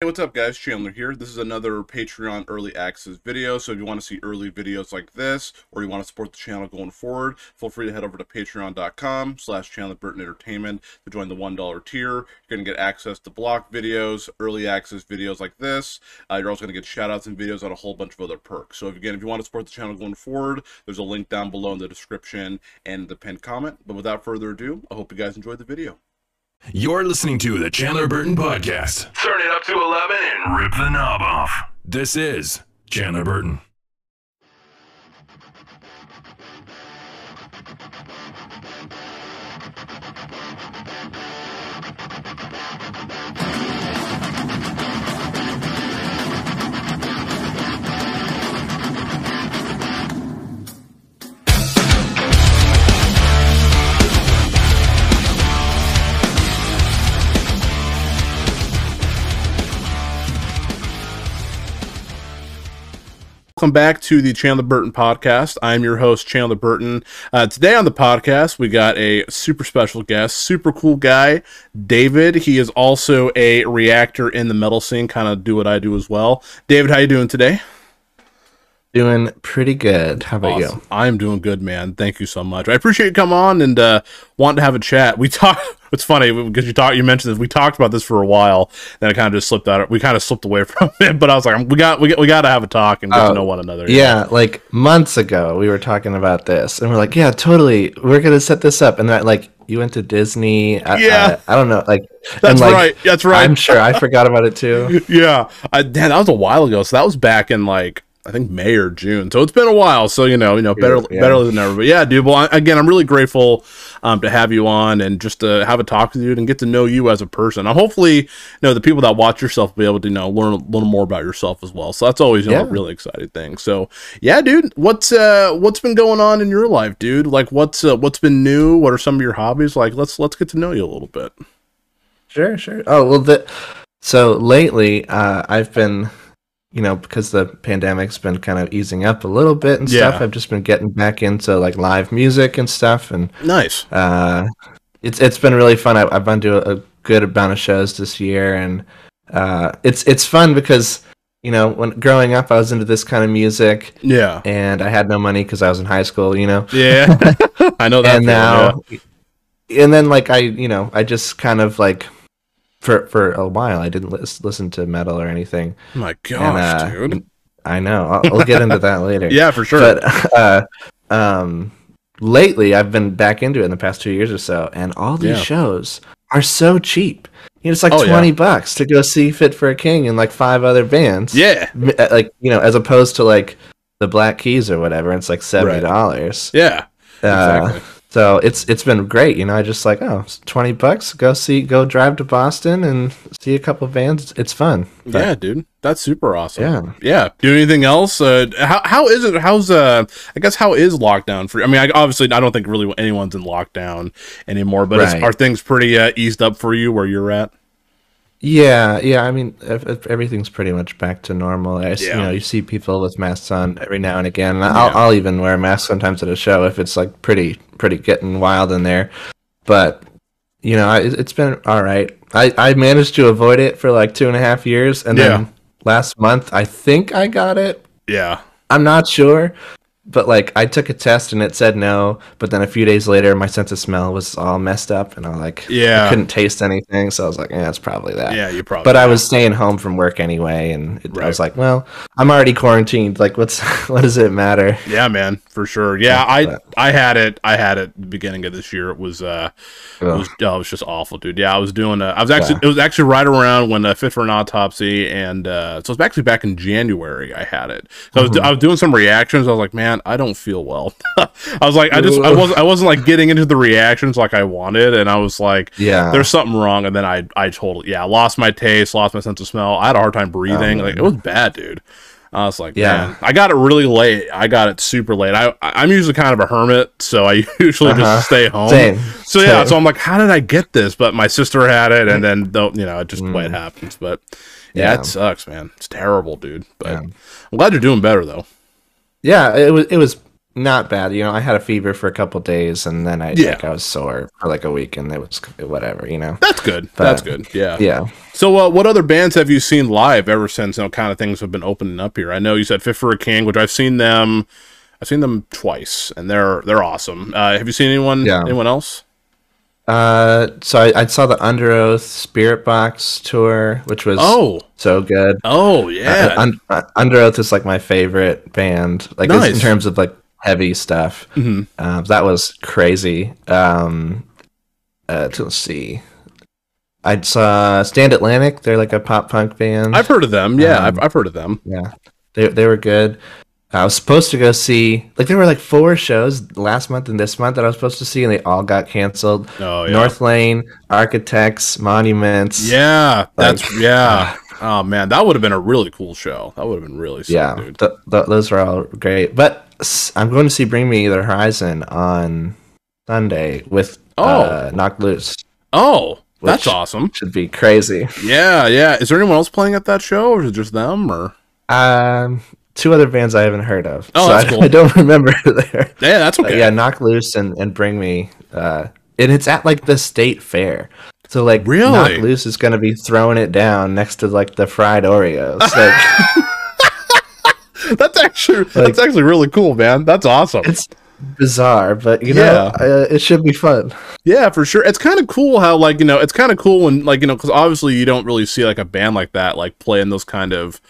Hey, what's up guys? Chandler here. This is another Patreon early access video. So if you want to see early videos like this, or you want to support the channel going forward, feel free to head over to patreon.com slash Chandler Burton Entertainment to join the $1 tier. You're going to get access to block videos, early access videos like this. Uh, you're also going to get shout outs and videos on a whole bunch of other perks. So if, again, if you want to support the channel going forward, there's a link down below in the description and the pinned comment. But without further ado, I hope you guys enjoyed the video. You're listening to the Chandler Burton Podcast. Turn it up to 11 and rip the knob off. This is Chandler Burton. Welcome back to the Chandler Burton podcast. I'm your host, Chandler Burton. Uh, today on the podcast, we got a super special guest, super cool guy, David. He is also a reactor in the metal scene, kind of do what I do as well. David, how you doing today? Doing pretty good. How about awesome. you? I'm doing good, man. Thank you so much. I appreciate you come on and uh, want to have a chat. We talked. It's funny because you talked. You mentioned this. We talked about this for a while. Then it kind of just slipped out. We kind of slipped away from it. But I was like, we got we got, we got to have a talk and get to oh, know one another. Yeah, know? like months ago, we were talking about this, and we're like, yeah, totally. We're gonna set this up, and that like you went to Disney. I, yeah, I, I don't know. Like that's like, right. That's right. I'm sure I forgot about it too. yeah, I, damn, that was a while ago. So that was back in like I think May or June. So it's been a while. So you know, you know, better yeah. better than ever. But yeah, dude. Well, again, I'm really grateful um, to have you on and just to have a talk with you and get to know you as a person. And hopefully, you know, the people that watch yourself will be able to you know learn a little more about yourself as well. So that's always you know, yeah. a really exciting thing. So yeah, dude. What's uh what's been going on in your life, dude? Like what's uh, what's been new? What are some of your hobbies? Like let's let's get to know you a little bit. Sure, sure. Oh well, the so lately uh, I've been you know, because the pandemic's been kind of easing up a little bit and stuff, yeah. I've just been getting back into like live music and stuff. And nice. Uh, it's it's been really fun. I, have been to a, a, good amount of shows this year, and uh, it's it's fun because you know when growing up, I was into this kind of music. Yeah. And I had no money because I was in high school. You know. Yeah. I know that. and now. Yeah. And then, like I, you know, I just kind of like for for a while I didn't lis- listen to metal or anything. my gosh, and, uh, dude! I know. I'll, we'll get into that later. yeah, for sure. But uh, um, lately I've been back into it in the past two years or so, and all these yeah. shows are so cheap. You know, it's like oh, twenty yeah. bucks to go see Fit for a King and like five other bands. Yeah, uh, like you know, as opposed to like the Black Keys or whatever. It's like seventy dollars. Right. Yeah, uh, exactly. So it's it's been great, you know. I just like oh, twenty bucks, go see, go drive to Boston and see a couple bands. It's fun. But, yeah, dude, that's super awesome. Yeah, yeah. Do anything else? Uh, how how is it? How's uh? I guess how is lockdown for? I mean, I, obviously, I don't think really anyone's in lockdown anymore. But right. are things pretty uh, eased up for you where you're at? Yeah, yeah. I mean, if, if everything's pretty much back to normal. I, yeah. You know, you see people with masks on every now and again. And I'll, yeah. I'll even wear a mask sometimes at a show if it's like pretty, pretty getting wild in there. But you know, I, it's been all right. I I managed to avoid it for like two and a half years, and yeah. then last month I think I got it. Yeah, I'm not sure, but like I took a test and it said no, but then a few days later my sense of smell was all messed up and I like yeah I couldn't taste anything, so I was like, yeah, it's probably that. Yeah, you probably. But I was staying home from work anyway, and it, right. I was like, well, I'm already quarantined. Like, what's what does it matter? Yeah, man, for sure. Yeah, I I had it. I had it beginning of this year. It was uh, it was, oh, it was just awful, dude. Yeah, I was doing. Uh, I was actually yeah. it was actually right around when uh, Fit for an Autopsy, and uh, so it was actually back in January. I had it. So mm-hmm. I, was, mm-hmm. I was doing some reactions. I was like, man, I don't feel well. I was like, I just, I wasn't, I wasn't like getting into the reactions like I wanted, and I was like, yeah, there's something wrong. And then I, I totally, yeah, lost my taste, lost my sense of smell. I had a hard time breathing. Oh, like it was bad, dude. I was like, yeah, man, I got it really late. I got it super late. I, I'm usually kind of a hermit, so I usually uh-huh. just stay home. Same. So yeah, Same. so I'm like, how did I get this? But my sister had it, and then the, you know, it just mm. way it happens. But yeah, yeah, it sucks, man. It's terrible, dude. But yeah. I'm glad you're doing better though. Yeah, it was it was not bad. You know, I had a fever for a couple days, and then I yeah. like I was sore for like a week, and it was whatever. You know, that's good. But, that's good. Yeah, yeah. So, uh, what other bands have you seen live ever since? You know, kind of things have been opening up here. I know you said Fit for a King, which I've seen them. I've seen them twice, and they're they're awesome. Uh, have you seen anyone? Yeah. Anyone else? Uh, so I, I, saw the Underoath Spiritbox tour, which was oh so good. Oh yeah, uh, Un- uh, Underoath is like my favorite band, like nice. in terms of like heavy stuff. Mm-hmm. Uh, that was crazy. Um, uh, let's see. I saw Stand Atlantic. They're like a pop punk band. I've heard of them. Yeah, um, I've, I've heard of them. Yeah, they they were good. I was supposed to go see like there were like four shows last month and this month that I was supposed to see and they all got canceled. Oh yeah. Northlane, Architects, Monuments. Yeah, like, that's yeah. oh man, that would have been a really cool show. That would have been really sick, yeah. Dude. Th- th- those were all great. But I'm going to see Bring Me the Horizon on Sunday with oh uh, Knocked Loose. Oh, that's awesome. Should be crazy. Yeah, yeah. Is there anyone else playing at that show, or is it just them? Or um, two other bands I haven't heard of. Oh, so that's I, cool. I don't remember there. Yeah, that's okay. Uh, yeah, knock Loose and, and Bring Me. Uh, and it's at like the state fair. So like really? Knocked Loose is gonna be throwing it down next to like the fried Oreos. Like, that's actually like, that's actually really cool, man. That's awesome. It's bizarre, but you know, yeah. uh, it should be fun. Yeah, for sure. It's kind of cool how like you know, it's kind of cool when like you know, because obviously you don't really see like a band like that like playing those kind of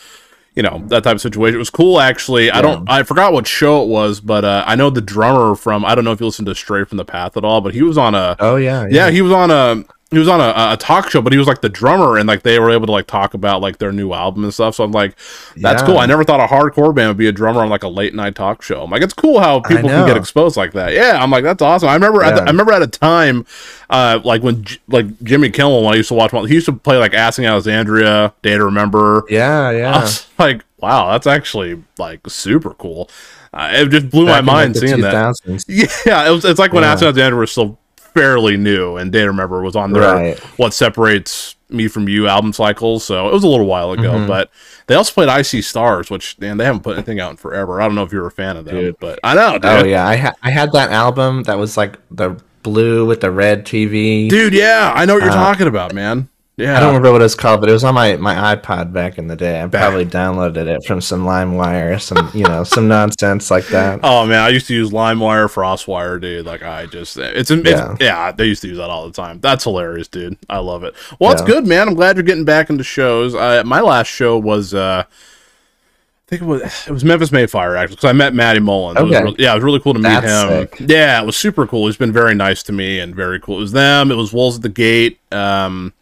you know that type of situation. It was cool actually. Yeah. I don't I forgot what show it was, but uh, I know the drummer from I don't know if you listen to Stray from the Path at all, but he was on a oh yeah yeah, yeah he was on a he was on a, a talk show, but he was like the drummer, and like they were able to like talk about like their new album and stuff. So I'm like, that's yeah. cool. I never thought a hardcore band would be a drummer on like a late night talk show. I'm like, it's cool how people can get exposed like that. Yeah, I'm like, that's awesome. I remember, yeah. the, I remember at a time, uh, like when like Jimmy Kimmel, when I used to watch, he used to play like Asking Alexandria, Day to Remember. Yeah, yeah. like, wow, that's actually like super cool. Uh, it just blew Back my mind like seeing 2000s. that. Yeah, it was, it's like when yeah. Asking Alexandria was still fairly new, and to Remember was on their right. What Separates Me from You album cycles, so it was a little while ago. Mm-hmm. But they also played I See Stars, which man, they haven't put anything out in forever. I don't know if you're a fan of them, dude. but I know. Dude. Oh yeah, I ha- I had that album that was like the blue with the red TV. Dude, yeah, I know what you're uh, talking about, man. Yeah, I don't remember what it's called, but it was on my, my iPod back in the day. I back. probably downloaded it from some LimeWire, some you know, some nonsense like that. Oh man, I used to use LimeWire, FrostWire, dude. Like I just, it's, it's yeah. yeah, they used to use that all the time. That's hilarious, dude. I love it. Well, it's good, man. I'm glad you're getting back into shows. Uh, my last show was. uh I think it was it was Memphis May Fire actually because I met Matty Mullins. Okay. It really, yeah, it was really cool to meet That's him. Sick. Yeah, it was super cool. He's been very nice to me and very cool. It was them. It was Wolves at the Gate. Um,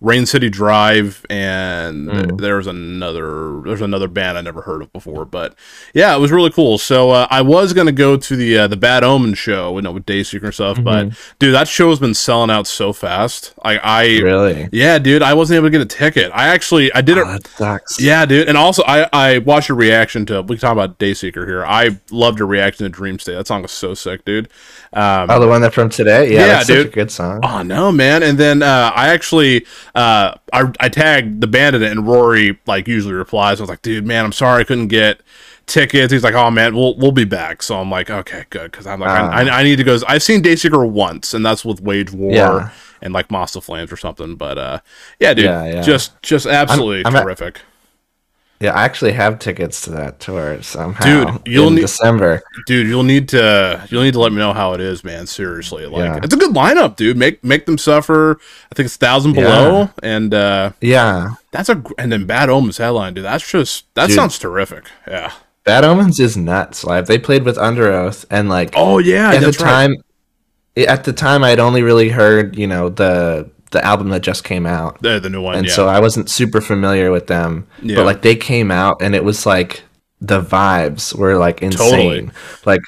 Rain City Drive, and mm. there's another there's another band I never heard of before, but yeah, it was really cool. So uh, I was gonna go to the uh, the Bad Omen show, you know, with Dayseeker and stuff, mm-hmm. but dude, that show has been selling out so fast. I I really yeah, dude, I wasn't able to get a ticket. I actually I did oh, it. Yeah, dude, and also I I watched a reaction to we can talk about Dayseeker here. I loved your reaction to Dream State. That song was so sick, dude. Um, oh, the one that from today, yeah, yeah dude, good song. Oh no, man! And then uh, I actually uh, I, I tagged the band in it, and Rory like usually replies. I was like, dude, man, I'm sorry I couldn't get tickets. He's like, oh man, we'll we'll be back. So I'm like, okay, good, because I'm like, uh, I, I, need to go. I've seen Dayseeker once, and that's with Wage War. Yeah. And like Moths to Flames or something, but uh, yeah, dude, yeah, yeah. just just absolutely I'm, I'm terrific. At- yeah, I actually have tickets to that tour somehow. Dude, you'll need December. Dude, you'll need to you'll need to let me know how it is, man. Seriously, like yeah. it's a good lineup, dude. Make make them suffer. I think it's thousand below, yeah. and uh, yeah, that's a and then Bad Omens headline, dude. That's just that dude, sounds terrific. Yeah, Bad Omens is nuts. Like they played with Underoath, and like oh yeah, at the time, right. at the time I'd only really heard you know the the album that just came out. The, the new one, and yeah. so I wasn't super familiar with them. Yeah. But like they came out, and it was like the vibes were like insane. Totally. Like,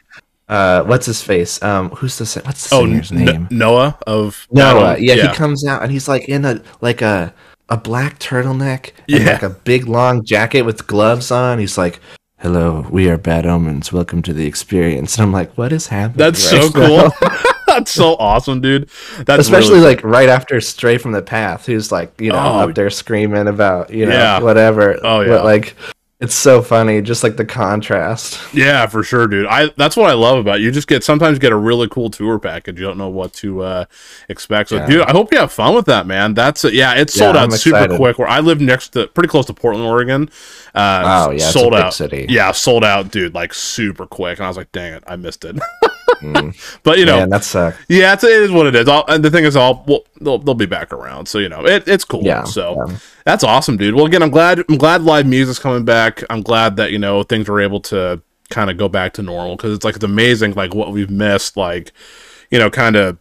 uh, what's his face? Um, who's the what's the oh, singer's N- name? Noah of Noah. Yeah, yeah, he comes out and he's like in a like a a black turtleneck and yeah. like a big long jacket with gloves on. He's like, "Hello, we are Bad Omens. Welcome to the experience." And I'm like, "What is happening?" That's right so cool. That's so awesome, dude. That's especially really like right after Stray from the Path, who's like you know oh. up there screaming about you know yeah. whatever. Oh yeah, but, like it's so funny, just like the contrast. Yeah, for sure, dude. I that's what I love about it. you. Just get sometimes get a really cool tour package. You don't know what to uh, expect. So, yeah. dude, I hope you have fun with that, man. That's a, yeah, it sold yeah, out super quick. Where I live next to pretty close to Portland, Oregon. Uh, oh yeah, sold out. City. Yeah, sold out, dude. Like super quick, and I was like, dang it, I missed it. mm. But you know, Man, that's yeah, it's, it is what it is. All, and the thing is, all well, they'll, they'll be back around. So you know, it, it's cool. Yeah. So yeah. that's awesome, dude. Well, again, I'm glad I'm glad live music's coming back. I'm glad that you know things are able to kind of go back to normal because it's like it's amazing like what we've missed like you know kind of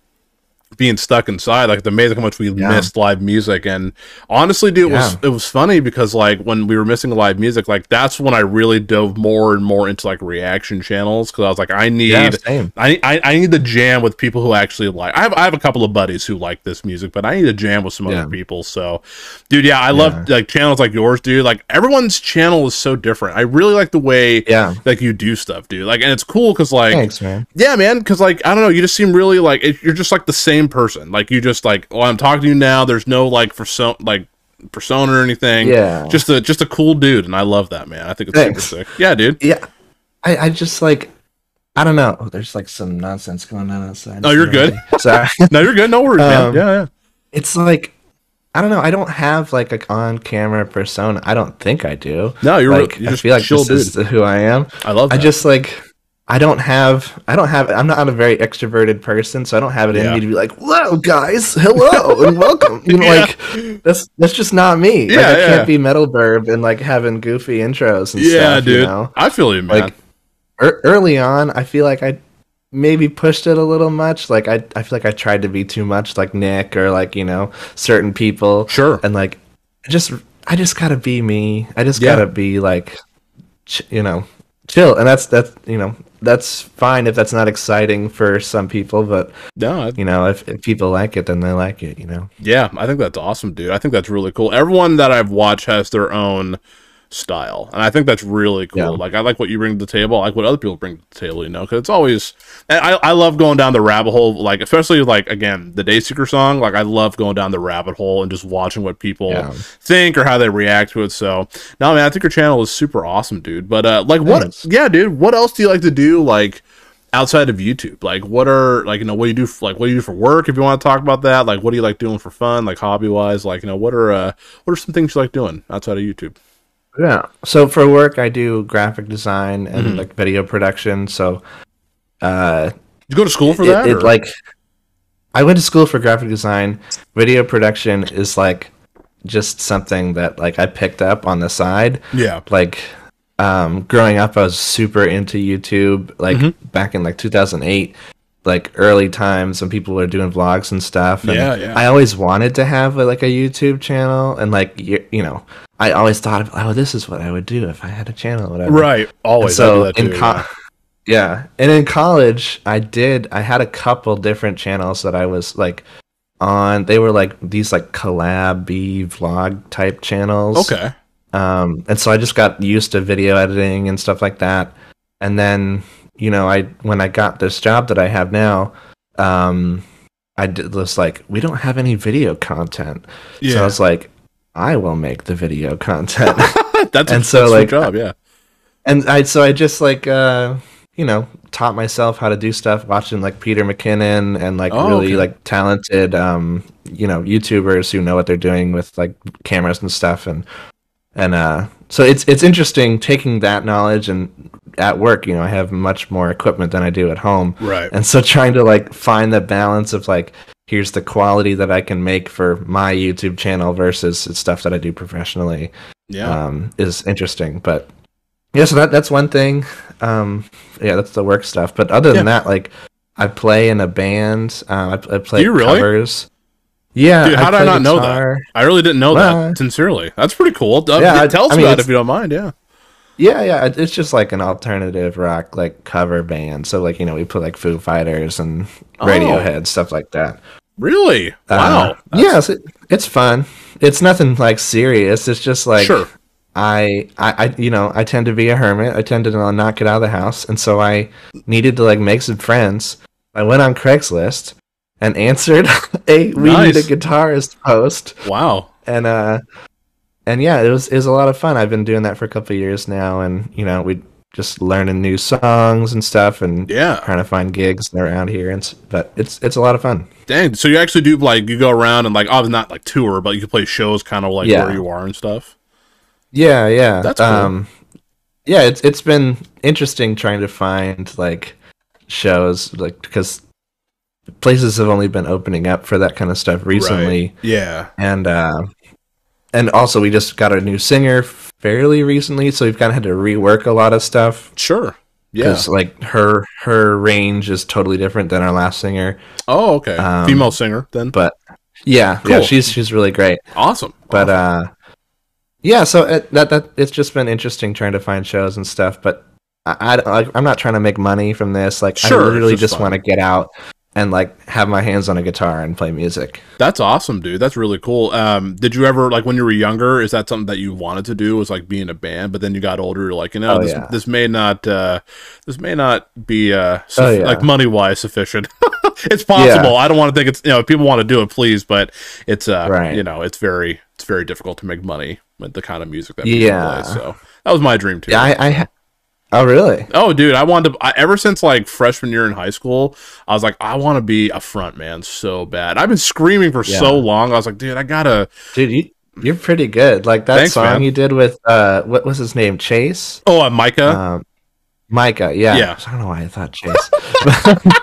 being stuck inside. Like it's amazing how much we yeah. missed live music. And honestly, dude, it yeah. was it was funny because like when we were missing live music, like that's when I really dove more and more into like reaction channels because I was like, I need yeah, I, I, I need to jam with people who actually like. I have I have a couple of buddies who like this music, but I need to jam with some other people. So, dude, yeah, I love like channels like yours, dude. Like everyone's channel is so different. I really like the way yeah like you do stuff, dude. Like, and it's cool because like Thanks, man. Yeah, man. Because like I don't know, you just seem really like it, you're just like the same person. Like you just like, oh, I'm talking to you now. There's no like for so like persona or anything. Yeah, just a just a cool dude, and I love that man. I think it's Thanks. super sick. Yeah, dude. Yeah, I I just like. I don't know. Oh, there's like some nonsense going on outside. Oh, you're good. Sorry. no, you're good. No worries, man. Um, yeah, yeah. It's like I don't know. I don't have like a on camera persona. I don't think I do. No, you're like. You're I feel like this dude. is who I am. I love. That. I just like I don't have I don't have I'm not a very extroverted person, so I don't have it in yeah. me to be like, "Hello guys, hello and welcome." You know, yeah. like that's that's just not me. Yeah, like I yeah. can't be metal burb and like having goofy intros and yeah, stuff. dude. You know? I feel you, man. Like er- early on, I feel like I maybe pushed it a little much. Like I I feel like I tried to be too much like Nick or like, you know, certain people. Sure. And like I just I just gotta be me. I just gotta be like, you know, chill. And that's that's you know that's fine if that's not exciting for some people, but no, I, you know, if, if people like it, then they like it. You know. Yeah, I think that's awesome, dude. I think that's really cool. Everyone that I've watched has their own style. And I think that's really cool. Yeah. Like I like what you bring to the table. I like what other people bring to the table, you know, because it's always I, I love going down the rabbit hole, like especially like again, the Dayseeker song. Like I love going down the rabbit hole and just watching what people yeah. think or how they react to it. So no man, I think your channel is super awesome, dude. But uh like what yeah, dude, what else do you like to do like outside of YouTube? Like, what are like you know what do you do for, like what do you do for work? If you want to talk about that, like what do you like doing for fun, like hobby wise? Like you know what are uh what are some things you like doing outside of YouTube? Yeah. So for work, I do graphic design and mm-hmm. like video production. So, uh, you go to school for it, that? It, like, I went to school for graphic design. Video production is like just something that like I picked up on the side. Yeah. Like, um, growing up, I was super into YouTube. Like mm-hmm. back in like 2008 like early times when people were doing vlogs and stuff. And yeah, yeah. I always wanted to have like a YouTube channel, and like you, know, I always thought, of, oh, this is what I would do if I had a channel, whatever. Right. Always. And so in co- yeah. yeah, and in college, I did. I had a couple different channels that I was like on. They were like these like collab vlog type channels. Okay. Um, and so I just got used to video editing and stuff like that, and then you know, I when I got this job that I have now, um, I did was like, we don't have any video content. Yeah. So I was like, I will make the video content. that's and a, so that's like job, yeah. And I so I just like uh, you know taught myself how to do stuff watching like Peter McKinnon and like oh, really okay. like talented um you know YouTubers who know what they're doing with like cameras and stuff and and uh so it's it's interesting taking that knowledge and at work, you know, I have much more equipment than I do at home. Right. And so trying to like find the balance of like here's the quality that I can make for my YouTube channel versus stuff that I do professionally. Yeah. Um, is interesting. But yeah, so that that's one thing. Um, yeah, that's the work stuff. But other than yeah. that, like I play in a band. Uh, I, I play you covers. Yeah, Dude, how did I not guitar. know that? I really didn't know well, that. Sincerely, that's pretty cool. Uh, yeah, tell us I mean, about it if you don't mind. Yeah. Yeah, yeah, it's just like an alternative rock like cover band. So like you know we put like Foo Fighters and Radiohead oh. stuff like that. Really? Wow. Uh, yes, it, it's fun. It's nothing like serious. It's just like sure. I, I, I, you know, I tend to be a hermit. I tend to not get out of the house, and so I needed to like make some friends. I went on Craigslist and answered a "We need a guitarist" post. Wow. And uh, and yeah, it was it was a lot of fun. I've been doing that for a couple years now, and you know we just learning new songs and stuff, and yeah, trying to find gigs around here. And but it's it's a lot of fun. Dang! So you actually do like you go around and like oh not like tour, but you can play shows kind of like yeah. where you are and stuff. Yeah, yeah. That's cool. Um, yeah, it's it's been interesting trying to find like shows like because places have only been opening up for that kind of stuff recently. Right. Yeah, and uh, and also we just got a new singer fairly recently, so we've kind of had to rework a lot of stuff. Sure. Yeah. Because like her her range is totally different than our last singer. Oh, okay. Um, Female singer then. But yeah, cool. yeah, she's she's really great. Awesome. But awesome. uh yeah, so it, that that it's just been interesting trying to find shows and stuff, but I, I I'm not trying to make money from this. Like sure, I literally just, just want to get out and like have my hands on a guitar and play music. That's awesome, dude. That's really cool. Um, did you ever like when you were younger? Is that something that you wanted to do? Was like being a band, but then you got older. You're like, you know, oh, this, yeah. this may not, uh, this may not be uh, su- oh, yeah. like money wise sufficient. it's possible. Yeah. I don't want to think it's you know if people want to do it, please, but it's uh, right. you know, it's very, it's very difficult to make money with the kind of music that people yeah. play. So that was my dream too. Yeah, I, I Oh really? Oh, dude, I wanted to. I, ever since like freshman year in high school, I was like, I want to be a front man so bad. I've been screaming for yeah. so long. I was like, dude, I gotta. Dude, you, you're pretty good. Like that Thanks, song man. you did with uh, what was his name? Chase. Oh, uh, Micah. Um, Micah. Yeah. Yeah. I don't know why I thought Chase.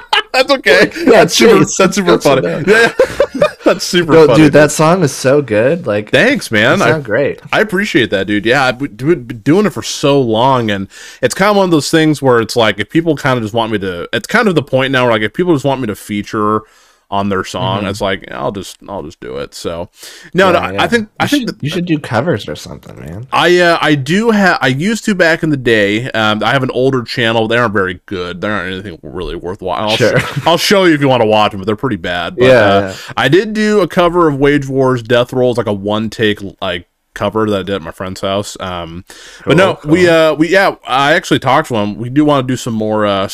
that's okay. Yeah, that's super. That's super funny. Yeah. That's super no, funny. Dude, that song is so good. Like, thanks, man. I, great. I appreciate that, dude. Yeah, I've been doing it for so long, and it's kind of one of those things where it's like if people kind of just want me to, it's kind of the point now where like if people just want me to feature on their song. Mm-hmm. It's like I'll just I'll just do it. So no, yeah, no yeah. I think you I think should, you should do covers or something, man. I uh, I do have I used to back in the day. Um, I have an older channel. They aren't very good. They aren't anything really worthwhile. I'll, sure. sh- I'll show you if you want to watch them, but they're pretty bad. But, yeah, uh, yeah, I did do a cover of Wage Wars Death Rolls, like a one take like cover that I did at my friend's house. Um, cool, but no, cool. we uh, we yeah, I actually talked to him. We do want to do some more uh,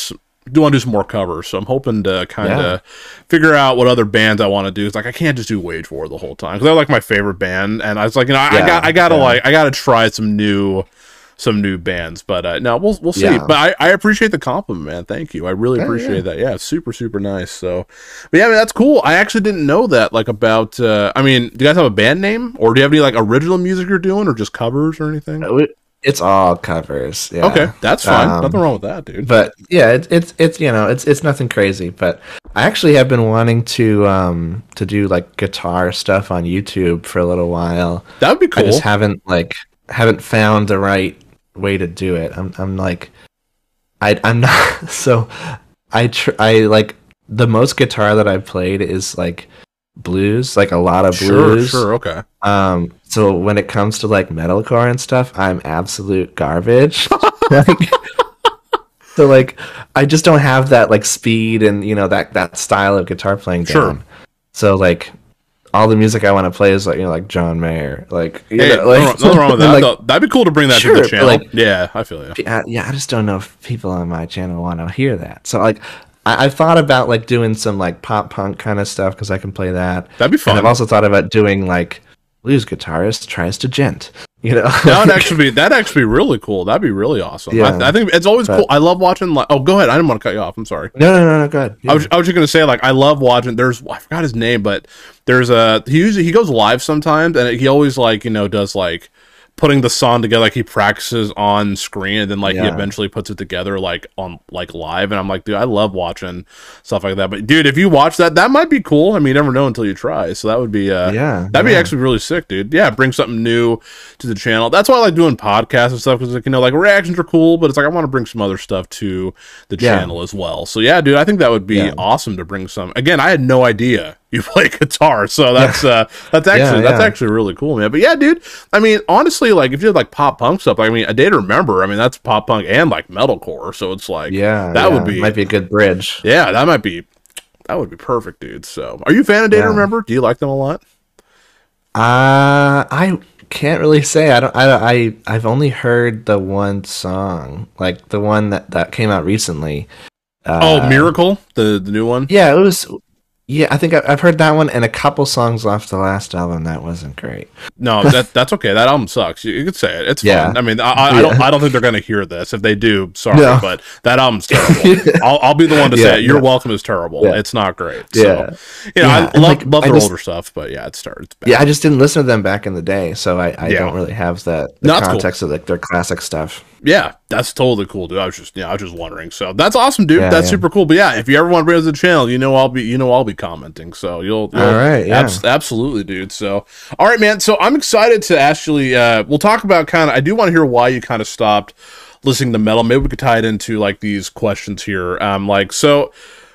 do want to do some more covers, so I'm hoping to kind of yeah. figure out what other bands I want to do. It's like I can't just do Wage War the whole time because they're like my favorite band, and I was like, you know, I, yeah, I got I gotta yeah. like I gotta try some new some new bands, but uh, no, we'll we'll see. But I, I appreciate the compliment, man. Thank you. I really appreciate that. Yeah, super super nice. So, but yeah, I mean, that's cool. I actually didn't know that like about. Uh, I mean, do you guys have a band name, or do you have any like original music you're doing, or just covers or anything? It's all covers. Yeah. Okay, that's fine. Um, Nothing wrong with that, dude. But yeah, it's it's it's you know it's it's nothing crazy. But I actually have been wanting to um to do like guitar stuff on YouTube for a little while. That would be cool. I just haven't like haven't found the right way to do it. I'm I'm like I I'm not so I tr- I like the most guitar that I've played is like blues, like a lot of blues. Sure, sure, okay. Um, so when it comes to like metalcore and stuff, I'm absolute garbage. like, so like, I just don't have that like speed and you know that that style of guitar playing down. Sure. So like, all the music I want to play is like you know like John Mayer, like you hey, know, like nothing wrong with that. like, That'd be cool to bring that sure, to the channel. Like, yeah, I feel you. yeah, I just don't know if people on my channel want to hear that. So like, I, have thought about like doing some like pop punk kind of stuff because I can play that. That'd be fun. And I've also thought about doing like blues guitarist tries to djent. You know, that would actually be that'd actually be really cool. That'd be really awesome. Yeah. I, I think it's always but, cool. I love watching. Like, oh, go ahead. I didn't want to cut you off. I'm sorry. No, no, no, no. Go ahead. Yeah. I was I was just gonna say like I love watching. There's I forgot his name, but there's a he usually he goes live sometimes, and he always like you know does like putting the song together like he practices on screen and then like yeah. he eventually puts it together like on like live. And i'm like dude i love watching stuff like that. But dude if you watch that that might be cool. I mean you never know until you try. So that would be uh yeah that'd yeah. be actually really sick dude. Yeah bring something new to the channel. That's why i like doing podcasts and stuff because like you know like reactions are cool but it's like i want to bring some other stuff to the yeah. channel as well. So yeah dude i think that would be awesome to bring some. Again i had no idea you play guitar. So that's yeah. uh that's actually yeah, that's actually really cool, man. But yeah, dude, I mean, honestly, like if you had like pop punk stuff, I mean, a day to remember, I mean, that's pop punk and like metalcore. So it's like yeah, that would be might be a good bridge. Yeah, that might be that would be perfect, dude. So are you a fan of Day to Remember? Do you like them a lot? Uh I can't really say. I don't. I. I. I've only heard the one song, like the one that that came out recently. Uh, oh, Miracle, the the new one. Yeah, it was Yeah, I think I've heard that one and a couple songs off the last album that wasn't great. No, that that's okay. That album sucks. You, you could say it. It's yeah. fine. I mean, I, I, I, don't I don't think they're gonna hear this. If they do, sorry, no. but that album's terrible. I'll, I'll be the one to yeah, say it. You're yeah. welcome is terrible. It's not great. So, yeah, you know, I love like, love their just, older stuff, but yeah, it starts. Yeah, I just didn't listen to them back in the day, so I, I don't really have that the no, context cool. of like their classic stuff yeah, that's totally cool, dude. I was just yeah, I was just wondering. So that's awesome, dude. Yeah, that's yeah. super cool. But yeah, if you ever want to bring us to the channel, you know I'll be you know I'll be commenting. So you'll, you'll all right, yeah, abs- absolutely, dude. So all right, man. So I'm excited to actually uh, we'll talk about kind of. I do want to hear why you kind of stopped listening to metal. Maybe we could tie it into like these questions here. Um, like so,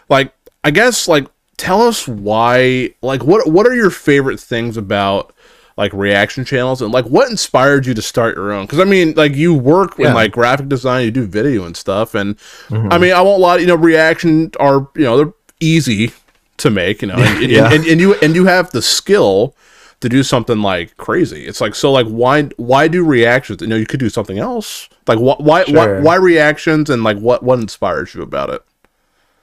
like I guess like tell us why. Like what what are your favorite things about like reaction channels and like what inspired you to start your own because i mean like you work yeah. in like graphic design you do video and stuff and mm-hmm. i mean i won't lie you know reaction are you know they're easy to make you know and, yeah. and, and, and you and you have the skill to do something like crazy it's like so like why why do reactions you know you could do something else like wh- why sure. why why reactions and like what what inspires you about it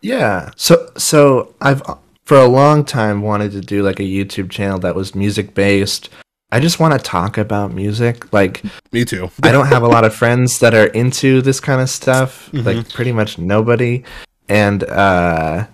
yeah so so i've for a long time wanted to do like a youtube channel that was music based I just want to talk about music. Like me too. I don't have a lot of friends that are into this kind of stuff. Mm-hmm. Like pretty much nobody. And uh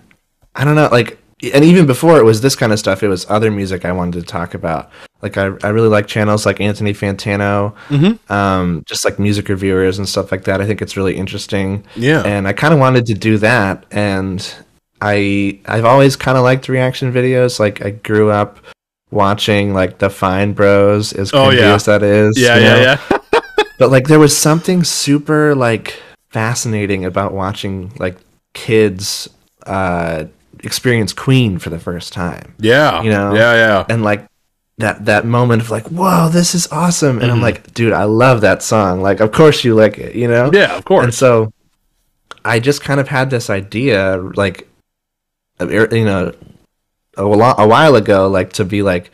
I don't know, like and even before it was this kind of stuff, it was other music I wanted to talk about. Like I, I really like channels like Anthony Fantano, mm-hmm. um, just like music reviewers and stuff like that. I think it's really interesting. Yeah. And I kind of wanted to do that, and I I've always kind of liked reaction videos. Like I grew up watching like the Fine Bros as oh, yeah. as that is. Yeah, yeah, know? yeah. but like there was something super like fascinating about watching like kids uh experience Queen for the first time. Yeah. You know? Yeah, yeah. And like that that moment of like, whoa, this is awesome. And mm-hmm. I'm like, dude, I love that song. Like, of course you like it, you know? Yeah, of course. And so I just kind of had this idea, like, you know, a, a while ago, like to be like,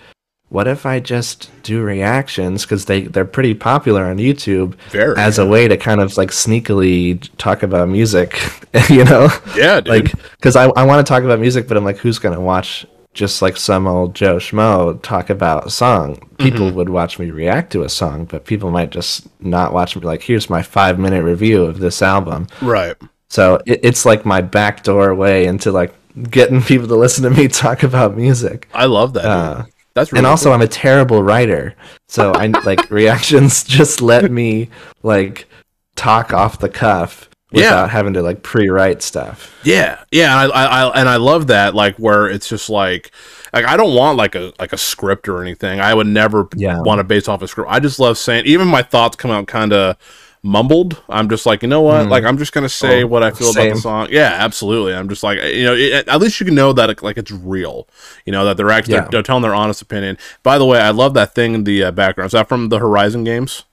what if I just do reactions because they they're pretty popular on YouTube Very, as yeah. a way to kind of like sneakily talk about music, you know? Yeah, dude. like because I I want to talk about music, but I'm like, who's gonna watch just like some old Joe Schmo talk about a song? People mm-hmm. would watch me react to a song, but people might just not watch me. Like, here's my five minute review of this album, right? So it, it's like my backdoor way into like getting people to listen to me talk about music. I love that. Uh, That's really and also cool. I'm a terrible writer, so I like reactions just let me like talk off the cuff without yeah. having to like pre-write stuff. Yeah, yeah, and I, I, and I love that like where it's just like like I don't want like a like a script or anything. I would never yeah. want to base off a script. I just love saying even my thoughts come out kind of mumbled. I'm just like, you know what? Mm. Like, I'm just gonna say oh, what I feel same. about the song. Yeah, absolutely. I'm just like, you know, it, at least you can know that it, like it's real. You know that they're actually yeah. they're, they're, telling their honest opinion. By the way, I love that thing in the uh, background. Is that from the Horizon games?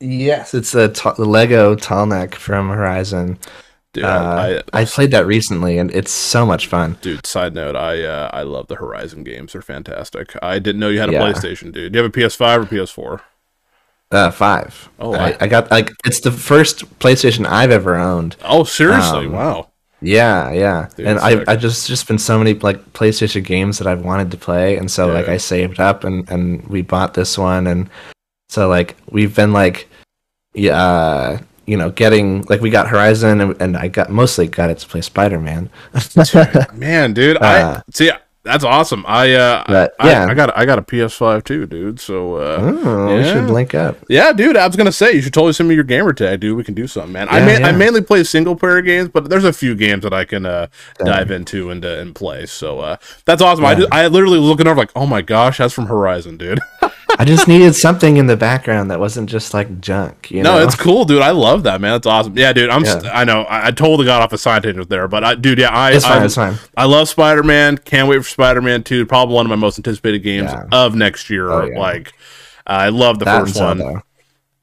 Yes, it's a t- Lego Tallneck from Horizon. Dude, uh, I, I, I, played that recently, and it's so much fun. Dude, side note, I uh, I love the Horizon games. They're fantastic. I didn't know you had a yeah. PlayStation, dude. Do you have a PS5 or PS4? Uh, five. Oh, I, I, got like it's the first PlayStation I've ever owned. Oh, seriously? Um, wow. Yeah, yeah. Dude, and I I just just been so many like PlayStation games that I've wanted to play, and so yeah. like I saved up and and we bought this one, and so like we've been like, yeah, uh, you know, getting like we got Horizon, and, and I got mostly got it to play Spider Man. Man, dude, uh, I see. That's awesome. I uh but, yeah. I, I, got I got a PS5 too, dude. So uh oh, yeah. we should link up. Yeah, dude. I was gonna say you should totally send me your gamer tag, dude. We can do something, man. Yeah, I yeah. I mainly play single player games, but there's a few games that I can uh dive into and uh, and play. So uh that's awesome. I I literally was looking over like, oh my gosh, that's from Horizon, dude. I just needed something in the background that wasn't just like junk. You know? No, it's cool, dude. I love that, man. That's awesome. Yeah, dude. I'm. Yeah. St- I know. I, I, totally got off a side tangent there, but I, dude, yeah, I. It's fine. I, it's fine. I love Spider Man. Can't wait for Spider Man Two. Probably one of my most anticipated games yeah. of next year. Oh, yeah. Like, uh, I love the that first one.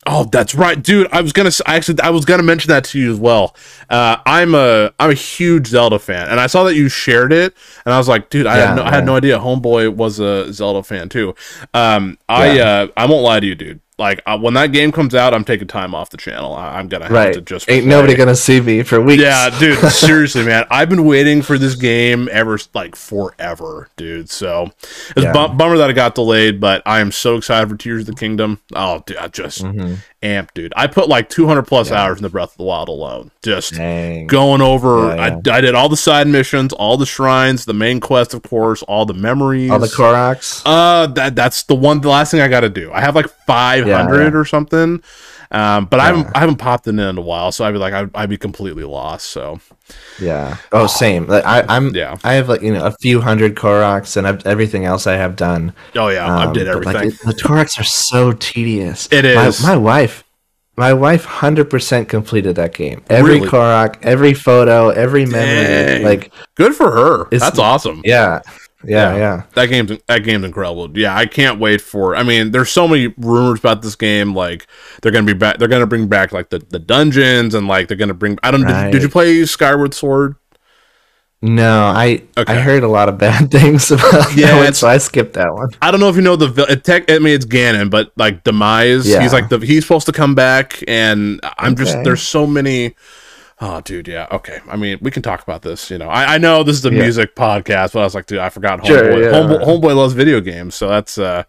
Oh, that's right, dude. I was gonna I actually I was gonna mention that to you as well. Uh, I'm a I'm a huge Zelda fan, and I saw that you shared it, and I was like, dude, I, yeah, had, no. I had no idea Homeboy was a Zelda fan too. Um, I uh, I won't lie to you, dude. Like uh, when that game comes out, I'm taking time off the channel. I, am gonna have right. to just ain't play. nobody gonna see me for weeks. Yeah, dude. seriously, man, I've been waiting for this game ever like forever, dude. So it's yeah. bummer that it got delayed, but I am so excited for Tears of the Kingdom. Oh, dude, I just mm-hmm. amped, dude. I put like 200 plus yeah. hours in the Breath of the Wild alone, just Dang. going over. Yeah, I, I did all the side missions, all the shrines, the main quest, of course, all the memories, all the Koroks. Uh, that that's the one. The last thing I got to do. I have like 500 or something. Um, but yeah. I haven't I haven't popped it in in a while, so I'd be like I'd, I'd be completely lost. So yeah. Oh, same. Like I, I'm. Yeah. I have like you know a few hundred Koroks and I've, everything else I have done. Oh yeah, um, I did everything. Like, it, the Koroks are so tedious. It is. My, my wife, my wife, hundred percent completed that game. Every really? Korok, every photo, every memory. Dang. Like good for her. That's awesome. Yeah. Yeah, yeah, yeah. That game's that game's incredible. Yeah, I can't wait for. I mean, there's so many rumors about this game. Like they're gonna be back. They're gonna bring back like the, the dungeons and like they're gonna bring. I don't. Right. Did, did, you play Skyward Sword? No, I okay. I heard a lot of bad things about yeah, that one, so I skipped that one. I don't know if you know the it tech. I mean, it's Ganon, but like Demise. Yeah. He's like the he's supposed to come back, and I'm okay. just there's so many Oh, dude, yeah, okay. I mean, we can talk about this. You know, I, I know this is a yeah. music podcast, but I was like, dude, I forgot. Homeboy, sure, yeah. Homeboy, Homeboy loves video games, so that's uh,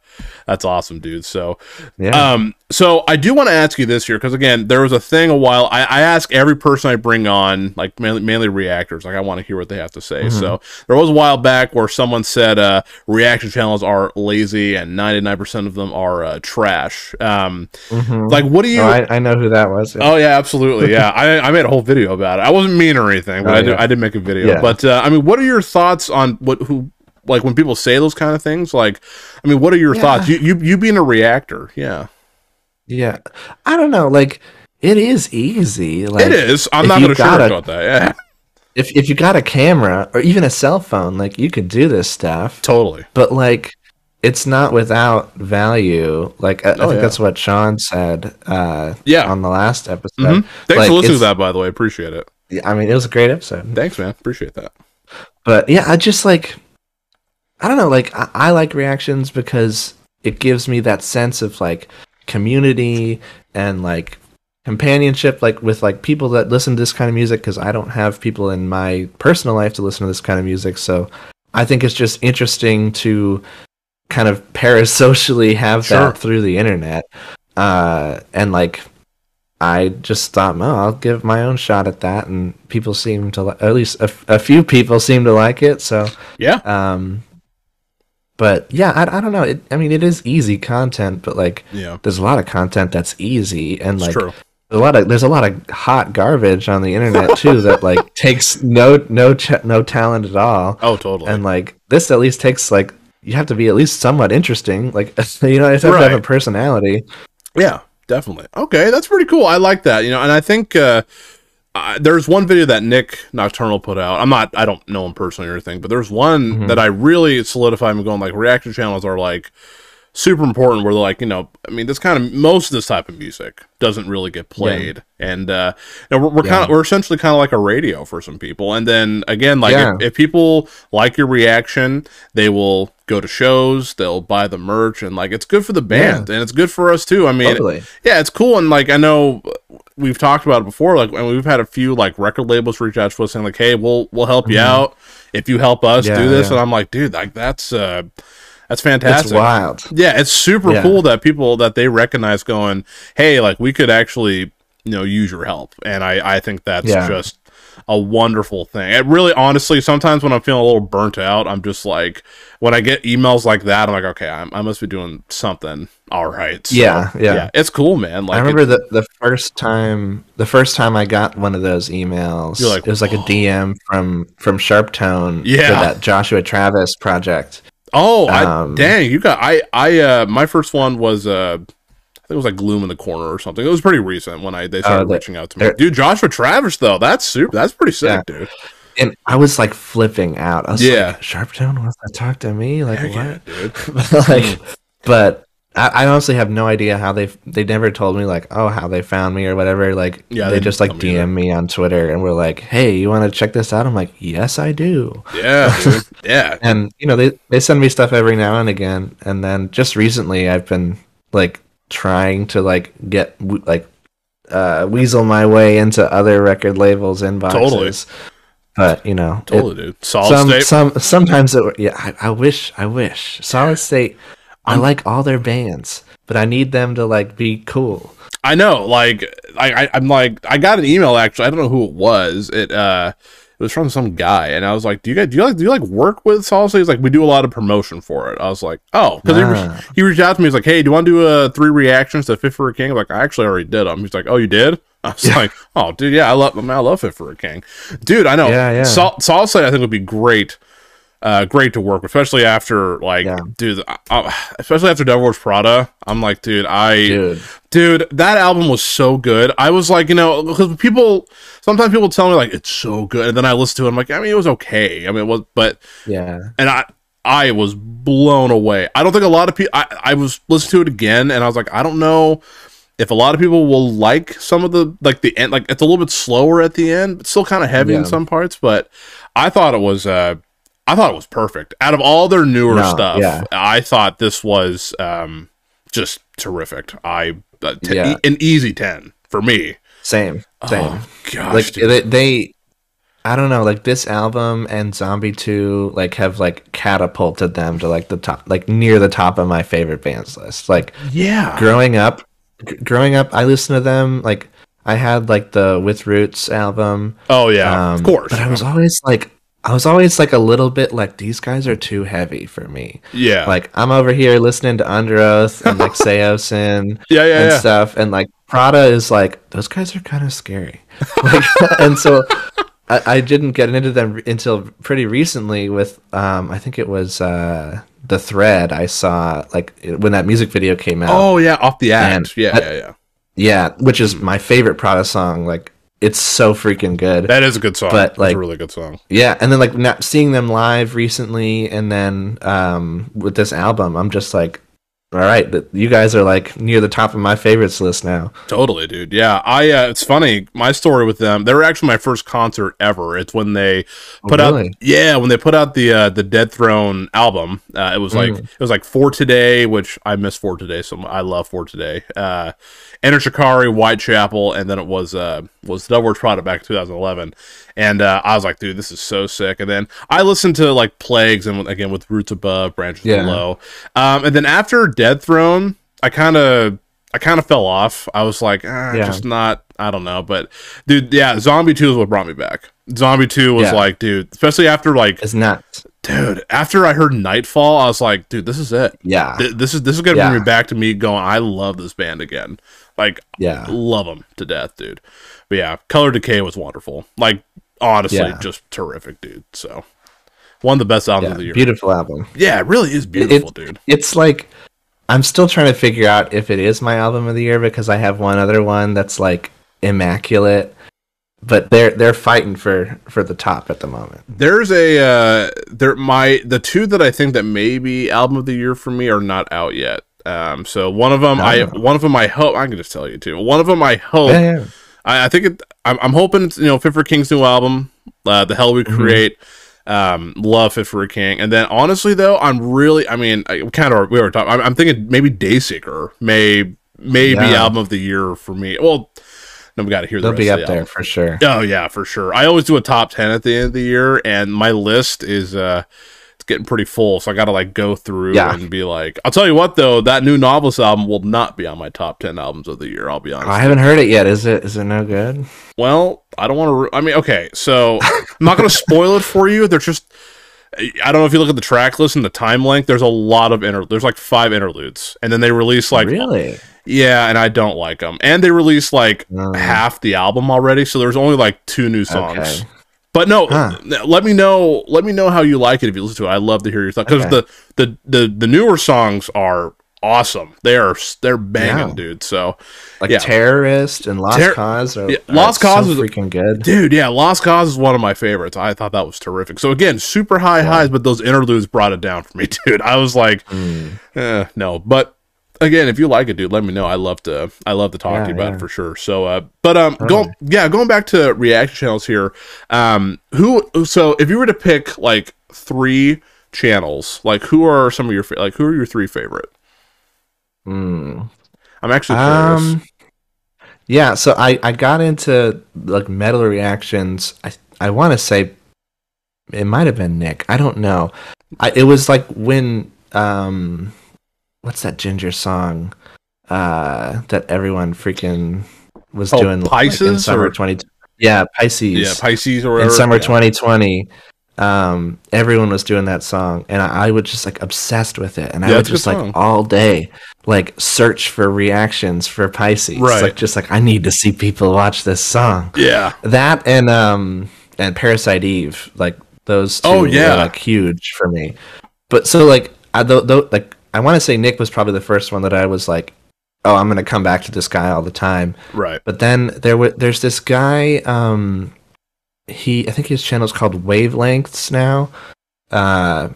that's awesome, dude. So, yeah. Um, so I do want to ask you this here because again, there was a thing a while. I, I ask every person I bring on, like mainly, mainly reactors, like I want to hear what they have to say. Mm-hmm. So there was a while back where someone said uh, reaction channels are lazy and ninety nine percent of them are uh, trash. Um, mm-hmm. like what do you? Oh, I, I, know who that was. Yeah. Oh yeah, absolutely. Yeah, I, I made a whole video about it. I wasn't mean or anything, but oh, I did. I did make a video. Yeah. But uh, I mean, what are your thoughts on what who like when people say those kind of things? Like, I mean, what are your yeah. thoughts? You, you you being a reactor, yeah, yeah. I don't know. Like, it is easy. Like, it is. I'm not going to sugarcoat that. Yeah. If if you got a camera or even a cell phone, like you could do this stuff. Totally. But like, it's not without value. Like I, oh, I think yeah. that's what Sean said. Uh, yeah. On the last episode. Mm-hmm. Thanks like, for listening to that, by the way. Appreciate it. Yeah, I mean, it was a great episode. Thanks, man. Appreciate that. But yeah, I just like I don't know, like I, I like reactions because it gives me that sense of like community and like companionship like with like people that listen to this kind of music because I don't have people in my personal life to listen to this kind of music. So I think it's just interesting to kind of parasocially have sure. that through the internet. Uh, and like I just thought, oh, I'll give my own shot at that, and people seem to, li- at least a, a few people seem to like it. So yeah, um, but yeah, I, I don't know. It, I mean, it is easy content, but like, yeah, there's a lot of content that's easy, and like, a lot of there's a lot of hot garbage on the internet too that like takes no no ch- no talent at all. Oh, totally. And like this at least takes like you have to be at least somewhat interesting. Like you know, you have right. to have a personality. Yeah, definitely. Okay, that's pretty cool. I like that. You know, and I think uh, uh, there's one video that Nik Nocturnal put out. I'm not, I don't know him personally or anything, but there's one mm-hmm. that I really solidified me going like reaction channels are like super important where they're like, you know, I mean, this kind of most of this type of music doesn't really get played, yeah. and uh, you know, we're, we're yeah. kind of we're essentially kind of like a radio for some people. And then again, like yeah. if, if, people like your reaction, they will go to shows, they'll buy the merch, and like it's good for the band and it's good for us too. I mean, totally. yeah, it's cool, and like I know we've talked about it before, like and we've had a few like record labels reach out to us saying like, hey, we'll we'll help mm-hmm. you out if you help us do this, and I'm like, dude, like that's. uh that's fantastic. It's wild. Yeah, it's super yeah. cool that people that they recognize going, hey, like we could actually, you know, use your help. And I, I think that's yeah. just a wonderful thing. It really, honestly, sometimes when I'm feeling a little burnt out, I'm just like, when I get emails like that, I'm like, okay, I'm, i must be doing something all right. So, yeah, yeah, yeah, it's cool, man. Like, I remember the the first time, the first time I got one of those emails, like, it was like a DM from from Sharptone yeah. for that Joshua Travis project Oh, um, I, dang! You got I I uh my first one was uh think it was like Gloom in the Corner or something. It was pretty recent when I they started uh, reaching out to me. Dude, Joshua Travis though, that's super. That's pretty sick, yeah. dude. And I was like flipping out. I was yeah. like, Sharptone wants to talk to me, like what? Yeah, like, but I, I, honestly have no idea how they they never told me like oh how they found me or whatever. Like yeah, they, they just like DM me, me, on Twitter and we're like, hey, you want to check this out? I'm like, yes, I do. Yeah, yeah. and you know they they send me stuff every now and again, and then just recently I've been like trying to like get like uh, weasel my way into other record labels inboxes. Totally. But you know, totally, it, dude. Solid some, state. Some sometimes it. Yeah, I, I wish. I wish. Solid state. i like all their bands, but I need them to like be cool. I know. Like, I, I I'm like, I got an email actually. I don't know who it was. It uh it was from some guy, and I was like, "Do you guys do you like do you like work with Salsa?" He's like, "We do a lot of promotion for it." I was like, "Oh," because ah. he, he reached out to me. He's like, "Hey, do you want to do uh, three reactions to Fit for a King?" I'm like, I actually already did them. He's like, "Oh, you did?" I was yeah. like, "Oh, dude, yeah, I love I, mean, I love Fit for a King, dude. I know. Yeah, yeah. I think would be great." Uh, great to work, especially after like, yeah. dude, uh, especially after Devil Wears Prada. I'm like, dude, I, dude. dude, that album was so good. I was like, you know, because people sometimes people tell me like it's so good, and then I listen to it. I'm like, I mean, it was okay. I mean, it was, but yeah, and I. I was blown away. I don't think a lot of people. I, I was listening to it again, and I was like, I don't know if a lot of people will like some of the like the end. Like it's a little bit slower at the end, but still kind of heavy yeah. in some parts. But I thought it was. uh I thought it was perfect. Out of all their newer no, stuff, yeah. I thought this was um, just terrific. I uh, t- yeah. e- an easy ten for me. Same, same. Oh, gosh, like they, they, I don't know, like this album and Zombie Two, like have like catapulted them to like the top, like near the top of my favorite bands list. Like, yeah, growing up, g- growing up, I listened to them like. I had like the With Roots album. Oh yeah, um, of course. But I was always like, I was always like a little bit like these guys are too heavy for me. Yeah. Like I'm over here listening to Underoath and like Saosin yeah, yeah, and yeah. stuff and like Prada is like those guys are kind of scary. Like, and so I, I, didn't get into them until pretty recently with um I think it was uh the thread I saw like when that music video came out. Oh yeah, off the act. Yeah, yeah, yeah. Yeah, which is my favorite Prada song like it's so freaking good. That is a good song. But like, That's a really good song. Yeah, and then like not seeing them live recently, and then um, with this album, I'm just like, all right, you guys are like near the top of my favorites list now. Totally, dude. Yeah, I. Uh, it's funny. My story with them. They were actually my first concert ever. It's when they oh, put oh, really? out. Yeah, when they put out the uh, the Dead Throne album. Uh, it was like mm. it was like For Today, which I miss For Today, so I love For Today. Uh, Enter Shikari, Whitechapel, and then it was uh was Wears Prada back in 2011. And uh, I was like, dude, this is so sick. And then I listened to like Plagues and again with Roots Above, Branches yeah. Below. Um, and then after Dead Throne, I kind of I kind of fell off. I was like, ah, yeah. just not. I don't know, but dude, yeah, Zombie Two is what brought me back. Zombie Two was yeah. like, dude, especially after like it's nuts dude after i heard nightfall i was like dude this is it yeah Th- this is this is gonna yeah. bring me back to me going i love this band again like yeah. love them to death dude. But yeah color decay was wonderful. Like honestly yeah. just terrific dude. So one of the best albums yeah, of the year. beautiful album. Yeah it really is beautiful it, dude. it's like i'm still trying to figure out if it is my album of the year because i have one other one that's like immaculate but they're they're fighting for for the top at the moment. There's a uh there my the two that I think that maybe album of the year for me are not out yet. Um so one of them no, I one of them I hope I can just tell you too. One of them I hope yeah, yeah. I, I think it, I'm, I'm hoping you know Fit for King's new album, uh, the hell we mm-hmm. create. Um, love Fit for a King, and then honestly though, I'm really, I mean, I kind of we were talking. I'm, I'm thinking maybe Dayseeker may may yeah. be album of the year for me. Well, then we got to hear. They'll the be up the there for sure. Oh yeah, for sure. I always do a top ten at the end of the year, and my list is uh, it's getting pretty full. So I got to like go through yeah. and be like, I'll tell you what though, that new Novelist album will not be on my top ten albums of the year. I'll be honest. I haven't heard it yet. Is it? Is it no good? Well, I don't want to. Re- I mean, okay, so I'm not going to spoil it for you. They're just. I don't know if you look at the track list and the time length. There's a lot of inter. There's like five interludes, and then they release like really yeah, and I don't like them. And they released like uh. half the album already, so there's only like two new songs. Okay. But no, huh. let me know. Let me know how you like it if you listen to it. I love to hear your thoughts because okay. the, the the the newer songs are awesome. They are they're banging, yeah. dude. So like yeah. terrorist and Lost Ter- Cause. Are, yeah, Lost Cause so is freaking good, dude. Yeah, Lost Cause is one of my favorites. I thought that was terrific. So again, super high highs, but those interludes brought it down for me, dude. I was like, mm. eh, no, but again, if you like it, dude, let me know. I love to I love to talk yeah, to you about yeah. it for sure. So uh but um oh. go yeah, going back to reaction channels here. Um who so if you were to pick like three channels, like who are some of your like who are your three favorite? Hmm. I'm actually curious. Um, yeah, so I I got into like metal reactions. I I want to say it might have been Nik. I don't know. I, it was like when um, what's that Jinjer song uh that everyone freaking was oh, doing Pisces like, in summer or... twenty. Yeah, Pisces. Yeah, Pisces or. In summer yeah. 2020, um, everyone was doing that song, and I, I would just like obsessed with it, and I yeah, would just like all day like search for reactions for Pisces. Right. Like just like I need to see people watch this song. Yeah. That and um and Parasite Eve, like those two oh, yeah. were like huge for me. But so like I though like I want to say Nik was probably the first one that I was like, oh, I'm gonna come back to this guy all the time. Right. But then there was there's this guy. Um, he I think his channel is called Wavelengths now. Uh,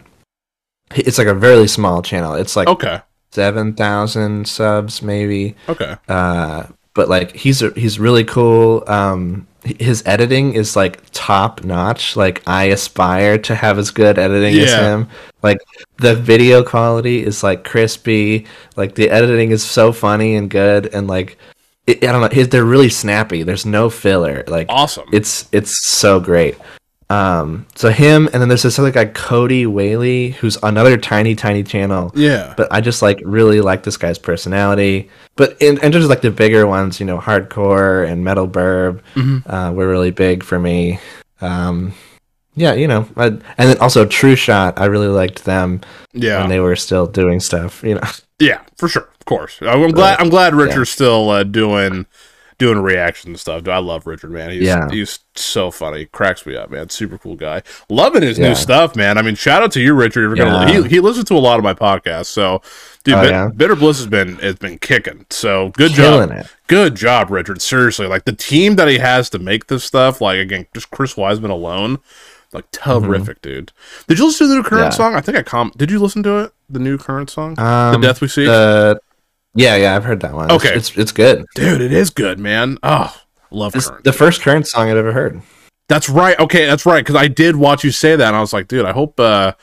it's like a very small channel. It's like okay seven thousand subs maybe. Okay. Uh, but like he's a, he's really cool. Um, his editing is like top notch. Like I aspire to have as good editing yeah. as him. Like the video quality is like crispy. Like the editing is so funny and good, and like it, I don't know, his, they're really snappy. There's no filler. Like awesome. It's it's so great. Um, so him, and then there's this other guy, Cody Whaley, who's another tiny, tiny channel. Yeah. But I just like really like this guy's personality. But in, and just like the bigger ones, you know, hardcore and metal burb, mm-hmm. uh, were really big for me. Um, yeah, you know, I, and then also True Shot, I really liked them. Yeah. When they were still doing stuff, you know. Yeah, for sure, of course. I'm glad. I'm glad Richard's yeah. still uh, doing doing reaction and stuff. I love Richard, man. He's, yeah. he's so funny. Cracks me up, man. Super cool guy. Loving his yeah. new stuff, man. I mean, shout out to you, Richard. Yeah. He, he listens to a lot of my podcasts. So, dude, oh, Bit, yeah? Bitter Bliss has been has been kicking. So good Killing job. It. Good job, Richard. Seriously. Like the team that he has to make this stuff, like again, just Chris Wiseman alone. Like terrific, mm-hmm. dude. Did you listen to the new current song? I think I com. Did you listen to it? The new current song, um, "The Death We See." The yeah, yeah, I've heard that one. Okay, it's it's, it's good, dude. It is good, man. Oh, love it's current. The first current song I'd ever heard. That's right. Okay, that's right. Because I did watch you say that, and I was like, dude, I hope uh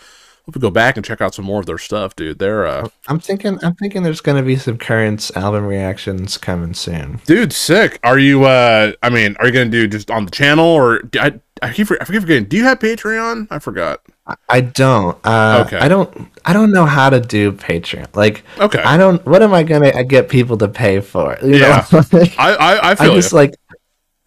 hope we go back and check out some more of their stuff, dude. They're uh I'm thinking I'm thinking there's gonna be some current album reactions coming soon. Dude, sick. Are you uh I mean, are you gonna do just on the channel or I I keep I forget forgetting. Do you have Patreon? I forgot. I don't. Uh, okay. I don't. I don't know how to do Patreon. Like, okay. I don't. What am I gonna get people to pay for? You yeah. I, I I feel. I just you. like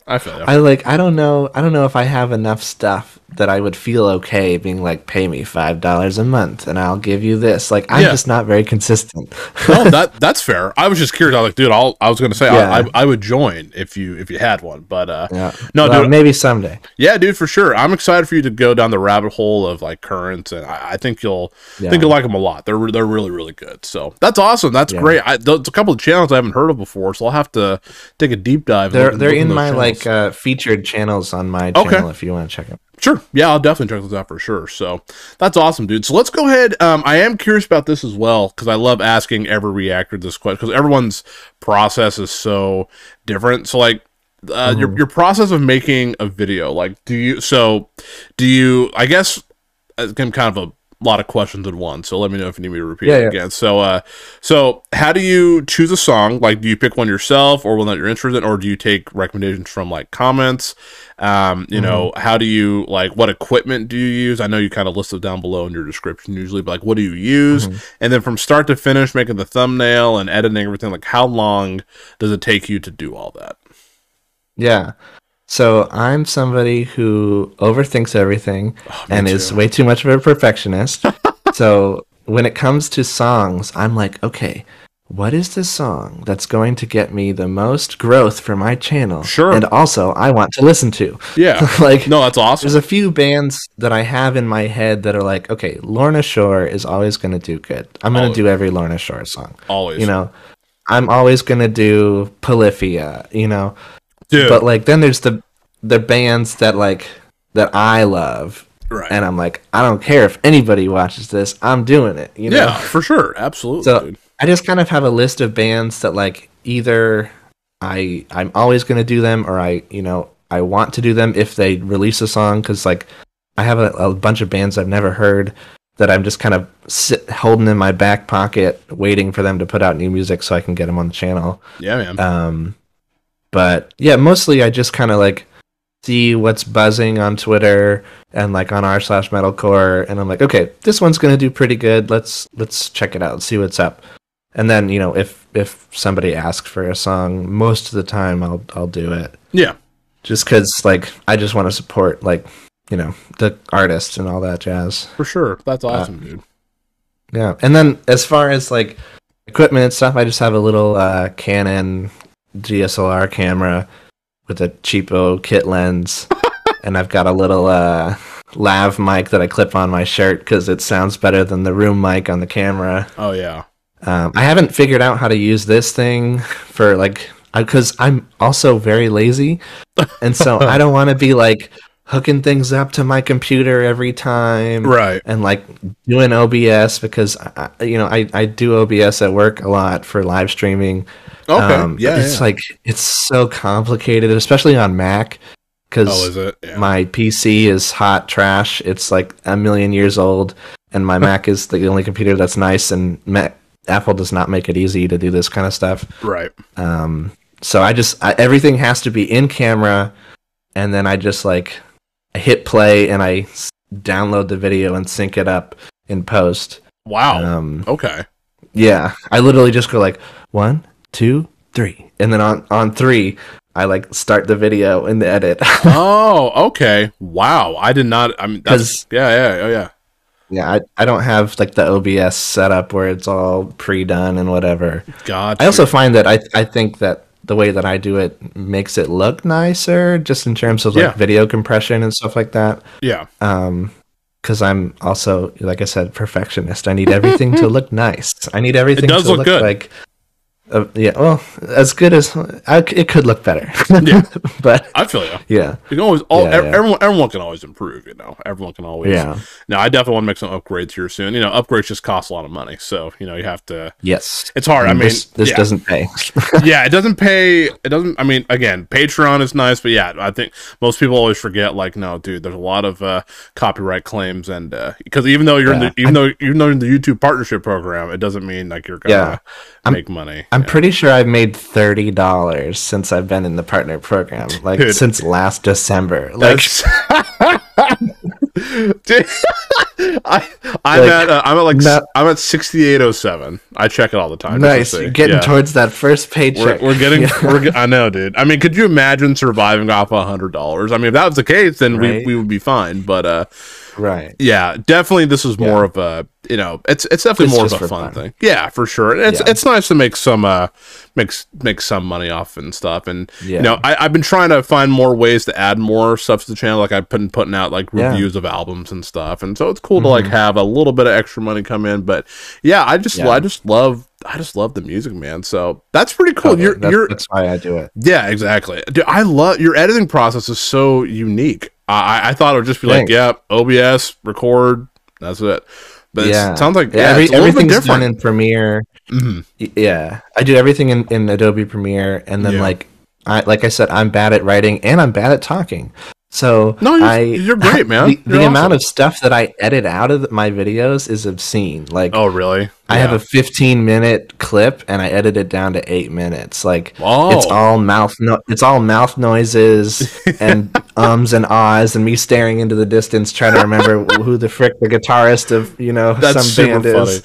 I feel you. I like I don't know I don't know if I have enough stuff that I would feel okay being like pay me five dollars a month and I'll give you this. Like I'm yeah. just not very consistent. no, that that's fair. I was just curious. I was like, dude, I'll, I was gonna say yeah. I, I, I, would join if you if you had one, but uh, yeah. no, well, dude, maybe someday. Yeah, dude, for sure. I'm excited for you to go down the rabbit hole of like currents, and I, I think you'll yeah. think you'll like them a lot. They're they're really really good. So that's awesome. That's great. I, there's a couple of channels I haven't heard of before, so I'll have to take a deep dive. They're they're in my channels. like uh, featured channels on my channel okay. if you want to check them. Sure. Yeah, I'll definitely check those out for sure. So that's awesome, dude. So let's go ahead. Um, I am curious about this as well because I love asking every reactor this question because everyone's process is so different. So like, uh, mm-hmm. your your process of making a video, like, do you so do you? I guess I'm kind of a lot of questions in one. So let me know if you need me to repeat yeah, it yeah. again. So, uh, so how do you choose a song? Like, do you pick one yourself, or one that you're interested in, or do you take recommendations from like comments? Um, you mm-hmm. know, how do you like? What equipment do you use? I know you kind of listed down below in your description usually, but like, what do you use? Mm-hmm. And then from start to finish, making the thumbnail and editing everything. Like, how long does it take you to do all that? Yeah. So I'm somebody who overthinks everything oh, and too. is way too much of a perfectionist. so when it comes to songs, I'm like, okay, what is the song that's going to get me the most growth for my channel? Sure. And also, I want to listen to. Yeah. like, no, that's awesome. There's a few bands that I have in my head that are like, okay, Lorna Shore is always going to do good. I'm going to do every Lorna Shore song. Always. You know, I'm always going to do Polyphia, you know. Dude. But like then there's the the bands that like that I love. Right. And I'm like, I don't care if anybody watches this, I'm doing it. You know? Yeah, for sure. Absolutely. So dude. I just kind of have a list of bands that like either I I'm always gonna do them or I you know, I want to do them if they release a song because like I have a, a bunch of bands I've never heard that I'm just kind of sit, holding in my back pocket, waiting for them to put out new music so I can get them on the channel. Yeah, man. Um, but yeah, mostly I just kind of like see what's buzzing on Twitter and like on r slash metalcore, and I'm like, okay, this one's gonna do pretty good. Let's let's check it out and see what's up. And then you know if if somebody asks for a song, most of the time I'll I'll do it. Yeah, just because like I just want to support like you know the artist and all that jazz. For sure, that's uh, awesome, uh, dude. Yeah, and then as far as like equipment and stuff, I just have a little uh, Canon DSLR camera with a cheapo kit lens, and I've got a little uh, lav mic that I clip on my shirt because it sounds better than the room mic on the camera. Oh yeah. Um, I haven't figured out how to use this thing for like because I'm also very lazy, and so I don't want to be like hooking things up to my computer every time, right? And like doing OBS because I, you know I I do OBS at work a lot for live streaming. Okay, um, yeah, it's yeah. like it's so complicated, especially on Mac. Because oh, yeah. my PC is hot trash. It's like a million years old, and my Mac is the only computer that's nice. And Mac, Apple does not make it easy to do this kind of stuff. Right. Um, so I just I, everything has to be in camera, and then I just like I hit play and I download the video and sync it up in post. Wow. Um, okay. Yeah, I literally just go like one, two, three, and then on on three, I like start the video and the edit. oh, okay. Wow. I did not. I mean, that's yeah, yeah, oh yeah. Yeah, I, I don't have like the OBS setup where it's all pre done and whatever. God. I also find that I I think that the way that I do it makes it look nicer, just in terms of like yeah. video compression and stuff like that. Yeah. Um, because I'm also, like I said, perfectionist. I need everything to look nice. I need everything to look, look like uh, yeah, well, as good as I, it could look better. yeah, but I feel you. Yeah, you can always. All, yeah, everyone, everyone can always improve. You know, everyone can always. Yeah. Now, I definitely want to make some upgrades here soon. You know, upgrades just cost a lot of money, so you know you have to. Yes, it's hard. I, mean, this, this yeah. doesn't pay. yeah, it doesn't pay. It doesn't. I mean, again, Patreon is nice, but yeah, I think most people always forget. Like, no, dude, there's a lot of uh, copyright claims, and because uh, even though you're yeah. in the even I, though even though in the YouTube partnership program, it doesn't mean like you're gonna yeah. make I'm, money. I'm pretty sure I've made thirty dollars since I've been in the partner program, like Dude, since last December. Like, Dude, I I'm like, at uh, I'm at like not, I'm at sixty eight oh seven. I check it all the time. Nice, getting yeah. towards that first paycheck. We're, we're getting. Yeah. We're, I know, dude. I mean, could you imagine surviving off a hundred dollars? I mean, if that was the case, then right? we we would be fine. But uh, right, yeah, definitely. This is more yeah. of a you know, it's it's definitely it's more of a fun, fun, thing. Yeah, for sure. It's yeah. it's nice to make some uh makes make some money off and stuff. And yeah. you know, I, I've been trying to find more ways to add more stuff to the channel. Like I've been putting out like reviews of albums and stuff. And so it's cool mm-hmm. to like mm-hmm. have a little bit of extra money come in. But yeah, I just I just love I just love the music, man. So that's pretty cool. you're, that's, you're, that's why I do it. Yeah, exactly. Dude, I love your editing process is so unique. I, I thought it would just be Thanks. like, yeah, OBS, record, that's it. But yeah. it sounds like yeah, Every, everything's done in Premiere. Mm-hmm. Yeah, I do everything in, in Adobe Premiere, and then yeah. like I like I said, I'm bad at writing and I'm bad at talking. So no, you're, I, you're great, man. The, the awesome. amount of stuff that I edit out of my videos is obscene. Like, oh, really? I have a 15 minute clip and I edit it down to eight minutes. Like, oh. it's all mouth, no- it's all mouth noises and ums and ahs and me staring into the distance trying to remember who the frick the guitarist of you know that's some band funny. is.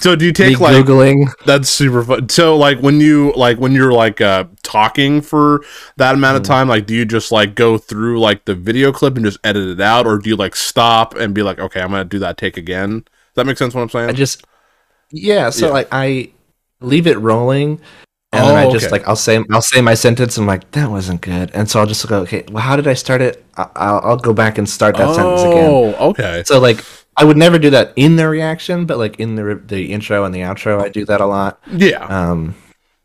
so do you take like googling? That's super fun. So like when you like when you're like uh talking for that amount of mm. time, like do you just like go through like the video clip and just edit it out, or do you like stop and be like, okay, I'm gonna do that take again? Does that make sense? What I'm saying? I just yeah. So yeah. like I leave it rolling and oh, then I just okay. like I'll say I'll say my sentence. And I'm like that wasn't good, and so I'll just go okay. Well, how did I start it? I'll, I'll go back and start that oh, sentence again. Oh, okay. So like I would never do that in the reaction, but like in the the intro and the outro, I do that a lot. Yeah. Um,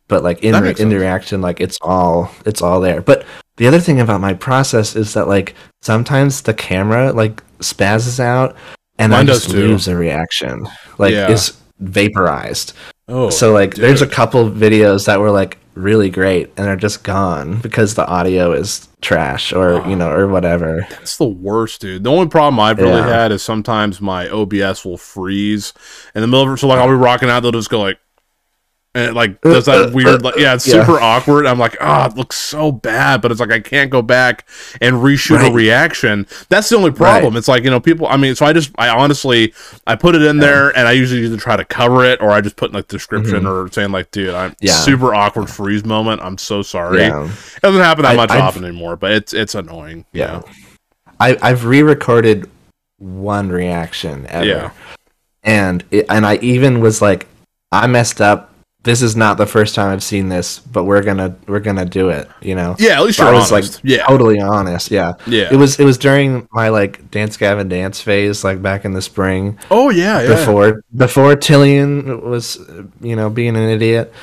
but like in the, in the reaction, like it's all it's all there. But the other thing about my process is that like sometimes the camera like spazzes out, and Mine I just lose a reaction. Like yeah. is vaporized. Oh, so like dude. there's a couple videos that were like really great and they're just gone because the audio is trash or oh, you know or whatever. That's the worst, dude. The only problem I've really yeah. had is sometimes my OBS will freeze in the middle of it. So like I'll be rocking out, they'll just go like and it like uh, does that uh, weird uh, like yeah it's yeah. super awkward i'm like oh it looks so bad but it's like i can't go back and reshoot right. a reaction that's the only problem right. it's like you know people i mean so i just i honestly i put it in yeah. there and i usually either try to cover it or i just put in like description mm-hmm. or saying like dude i'm yeah. super awkward freeze moment i'm so sorry it doesn't happen that I, much I've, often anymore but it's it's annoying yeah I, i've re-recorded one reaction ever yeah and it, and i even was like i messed up this is not the first time I've seen this, but we're gonna we're gonna do it. You know. Yeah, at least so I was honest. like yeah. totally honest. Yeah. Yeah. It was it was during my like dance Gavin dance phase, like back in the spring. Oh yeah, yeah. Before before Tillian was you know being an idiot.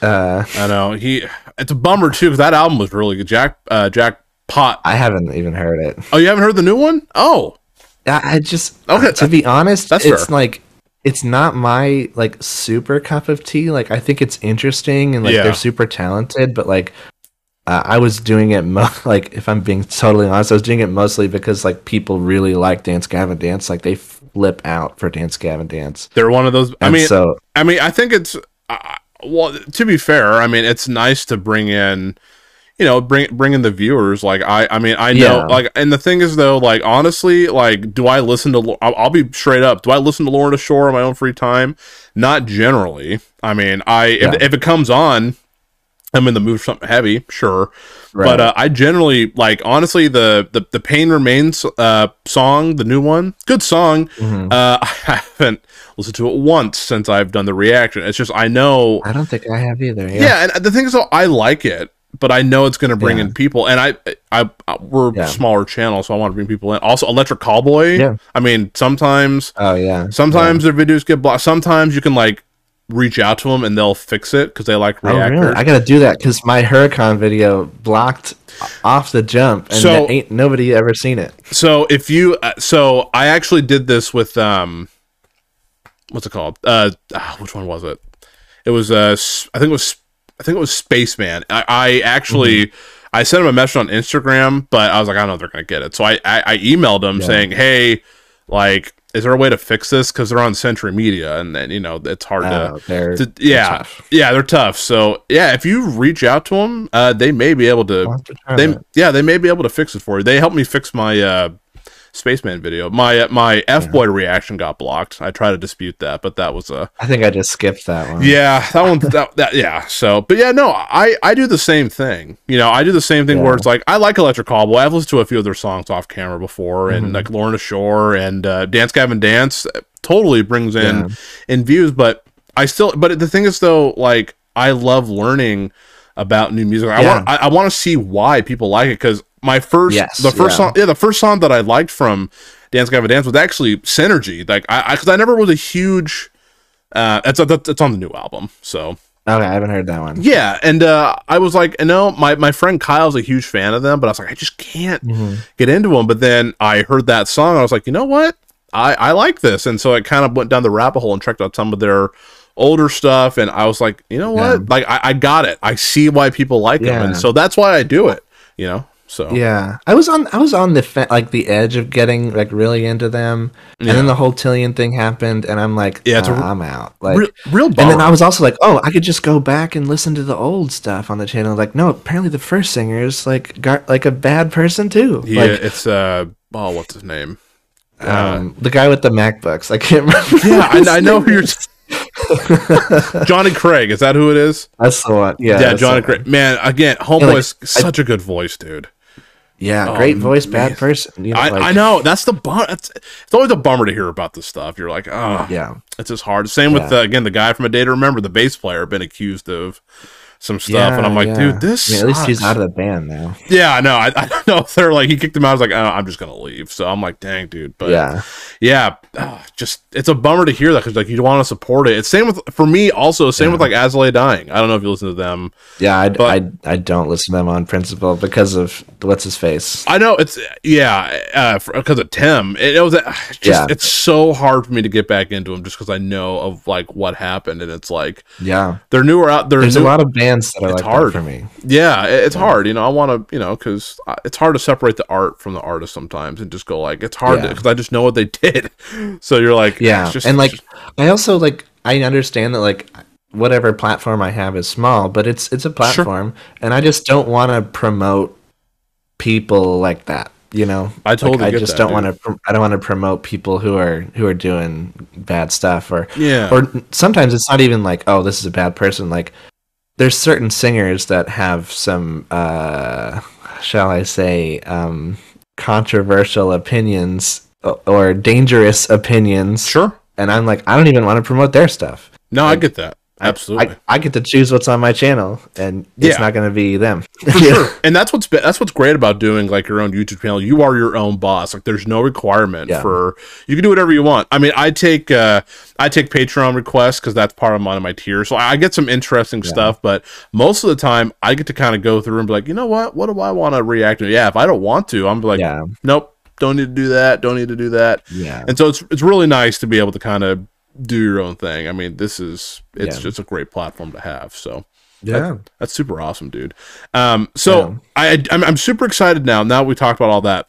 Uh, I know he. It's a bummer too because that album was really good. Jack uh, Jack Pot. I haven't even heard it. Oh, you haven't heard the new one? Oh. I just okay. To be honest, That's it's fair. like it's not my like super cup of tea. Like I think it's interesting and like yeah. they're super talented, but like uh, I was doing it mo- like if I'm being totally honest, I was doing it mostly because like people really like Dance Gavin Dance. Like they flip out for Dance Gavin Dance. They're one of those. I mean, so I mean, I think it's uh, well. To be fair, I mean, it's nice to bring in you know bring bringing the viewers like i i mean i know yeah. like and the thing is though like honestly like do i listen to I'll, I'll, be straight up do i listen to lorna shore on my own free time not generally i mean i yeah. if, if, it comes on i'm in the mood for something heavy sure right. but uh, i generally like honestly the, the the pain remains uh song the new one good song mm-hmm. uh i haven't listened to it once since i've done the reaction it's just i know i don't think i have either yeah, yeah and the thing is though i like it but I know it's going to bring yeah. in people, and I, I, I we're yeah. smaller channel, so I want to bring people in. Also, Electric Callboy. Yeah. I mean, sometimes. Oh yeah. Sometimes yeah. their videos get blocked. Sometimes you can like reach out to them and they'll fix it because they like React. Oh, really? I got to do that because my Hurrikan video blocked off the jump, and so, ain't nobody ever seen it. So if you, uh, so I actually did this with um, what's it called? Uh, ah, which one was it? It was uh, I think it was I think it was Spaceman. I, I actually mm-hmm. I sent him a message on Instagram, but I was like, I don't know if they're gonna get it. So I I, I emailed him yeah. saying, hey, like, is there a way to fix this? Because they're on Century Media, and then you know it's hard oh, to, to, yeah, they're yeah, they're tough. So yeah, if you reach out to them, uh, they may be able to. to they yeah, they may be able to fix it for you. They helped me fix my uh, Spaceman video. My uh, my F boy yeah. reaction got blocked. I try to dispute that, but that was a. I think I just skipped that one. Yeah, that one. that, that yeah. So, but yeah, no, I I do the same thing. You know, I do the same thing yeah. where it's like I like Electric Callboy. I've listened to a few of their songs off camera before, and mm-hmm. like Lorna Shore and uh, Dance Gavin Dance totally brings in yeah. in views. But I still, but the thing is though, like I love learning about new music. I want I, I want to see why people like it because my first yes, the first yeah. song yeah the first song that I liked from Dance Gavin Dance was actually Synergy like I because I, I, never was a huge uh it's it's on the new album so Okay, I haven't heard that one. Yeah, and uh, I was like, you know, my, my friend Kyle's a huge fan of them, but I was like, I just can't mm-hmm. get into them. But then I heard that song, I was like, you know what? I, I like this, and so I kind of went down the rabbit hole and checked out some of their older stuff, and I was like, you know what? Yeah. Like, I, I got it. I see why people like yeah. them, and so that's why I do it. You know. So yeah, I was on I was on the fe- like the edge of getting like really into them, and then the whole Tillian thing happened, and I'm like, yeah, oh, I'm out. Like real, real and then I was also like, oh, I could just go back and listen to the old stuff on the channel. Like, no, apparently the first singer is like got like a bad person too. Yeah, like, it's uh, oh, what's his name? Um, uh, the guy with the MacBooks. I can't remember. Yeah, I, I know who you're. Jonny Craig, is that who it is? That's the one. Yeah, yeah, Jonny Craig. Man, again, Homeboy's like, such I, a good voice, dude. Yeah, oh, great voice, man. bad person. You know, I, like, I, know that's the bum. It's, it's always a bummer to hear about this stuff. You're like, oh, yeah, it's just hard. Same yeah. with uh, again the guy from A Day to Remember, the bass player, been accused of some stuff, yeah, and I'm like, yeah. dude, this. I mean, at least he's out of the band now. Yeah, I know. I, I don't know if they're like he kicked him out. I was like, oh, I'm just gonna leave. So I'm like, dang, dude. But yeah, yeah, uh, just it's a bummer to hear that because like you want to support it. It's same with for me also. Same yeah. with like As I Dying. I don't know if you listen to them. Yeah, I, but, I, I don't listen to them on principle because of what's his face. I know it's yeah because uh, of Tim. It, it was uh, just yeah. it's so hard for me to get back into him just because I know of like what happened and it's like yeah they're newer out. There's new- a lot of bands bands that are it's like hard for me. Yeah, it's yeah. hard. You know, I want to, you know, because it's hard to separate the art from the artist sometimes, and just go like, it's hard because yeah. I just know what they did. So you're like, yeah, just, and like, just... I also like, I understand that like whatever platform I have is small, but it's it's a platform, sure. and I just don't want to promote people like that. You know, I totally. Like, I just don't want to. I don't want to promote people who are who are doing bad stuff, or yeah, or sometimes it's not even like, oh, this is a bad person. Like, there's certain singers that have some, uh, shall I say, um, controversial opinions or dangerous opinions. Sure. And I'm like, I don't even want to promote their stuff. No, like, I get that. Absolutely. I, I, get to choose what's on my channel, and it's yeah. not going to be them. For sure. And that's what's that's what's great about doing like your own YouTube channel. You are your own boss. Like there's no requirement yeah. for you can do whatever you want. I mean, I take uh I take Patreon requests because that's part of my, my tier. So I get some interesting yeah. stuff, but most of the time I get to kind of go through and be like, you know what? What do I want to react to? Yeah, if I don't want to, I'm like, nope, don't need to do that. Don't need to do that. Yeah. And so it's it's really nice to be able to kind of do your own thing. I mean, this is it's yeah. just a great platform to have. So yeah, that, that's super awesome, dude. Um, so yeah. I I'm, I'm super excited now. Now we talked about all that.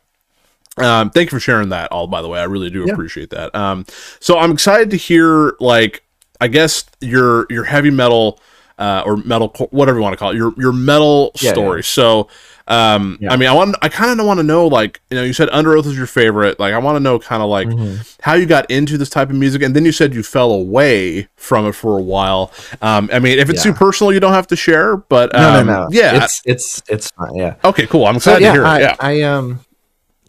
Um, thank you for sharing that all, by the way. I really do yeah. appreciate that. Um, so I'm excited to hear like I guess your your heavy metal uh, or metal whatever you want to call it your your metal story. So um, yeah. I mean, I want, I kind of want to know, like, you know, you said Underoath is your favorite. Like, I want to know kind of like mm-hmm. how you got into this type of music, and then you said you fell away from it for a while. Um, I mean, if it's yeah. too personal, you don't have to share. But um, no, no, no. yeah, it's it's it's fine. Yeah. Okay, cool. I'm excited so, yeah, to hear I, it. Yeah, I um,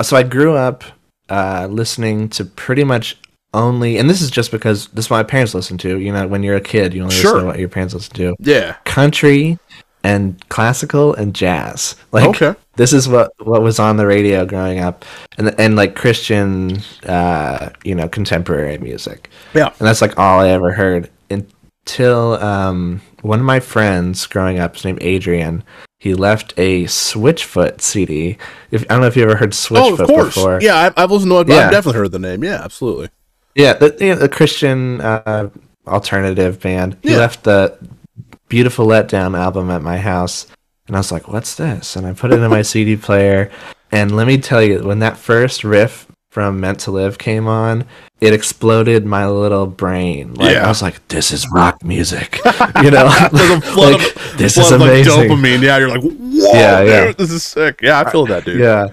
so I grew up uh, listening to pretty much only, and this is just because this is what my parents listen to. You know, when you're a kid, you only sure. listen to what your parents listen to. Yeah, country and classical and jazz. Like okay. this is what what was on the radio growing up, and and like Christian, uh, you know, contemporary music. Yeah, and that's like all I ever heard until um, one of my friends growing up, his name Adrian. He left a Switchfoot CD. If I don't know if you ever heard Switchfoot oh, of course. before. Yeah, I've, I've listened to it. Yeah. I've definitely heard the name. Yeah, absolutely. Yeah, the, you know, the Christian uh, alternative band. He yeah. left the Beautiful Letdown album at my house. And I was like, what's this? And I put it in my CD player. And let me tell you, when that first riff from Meant to Live came on, it exploded my little brain. Like, yeah. I was like, this is rock music. You know, like, of, this is amazing. Like dopamine. Yeah, you're like, whoa, yeah, dude, yeah. this is sick. Yeah, I feel that, dude. Yeah.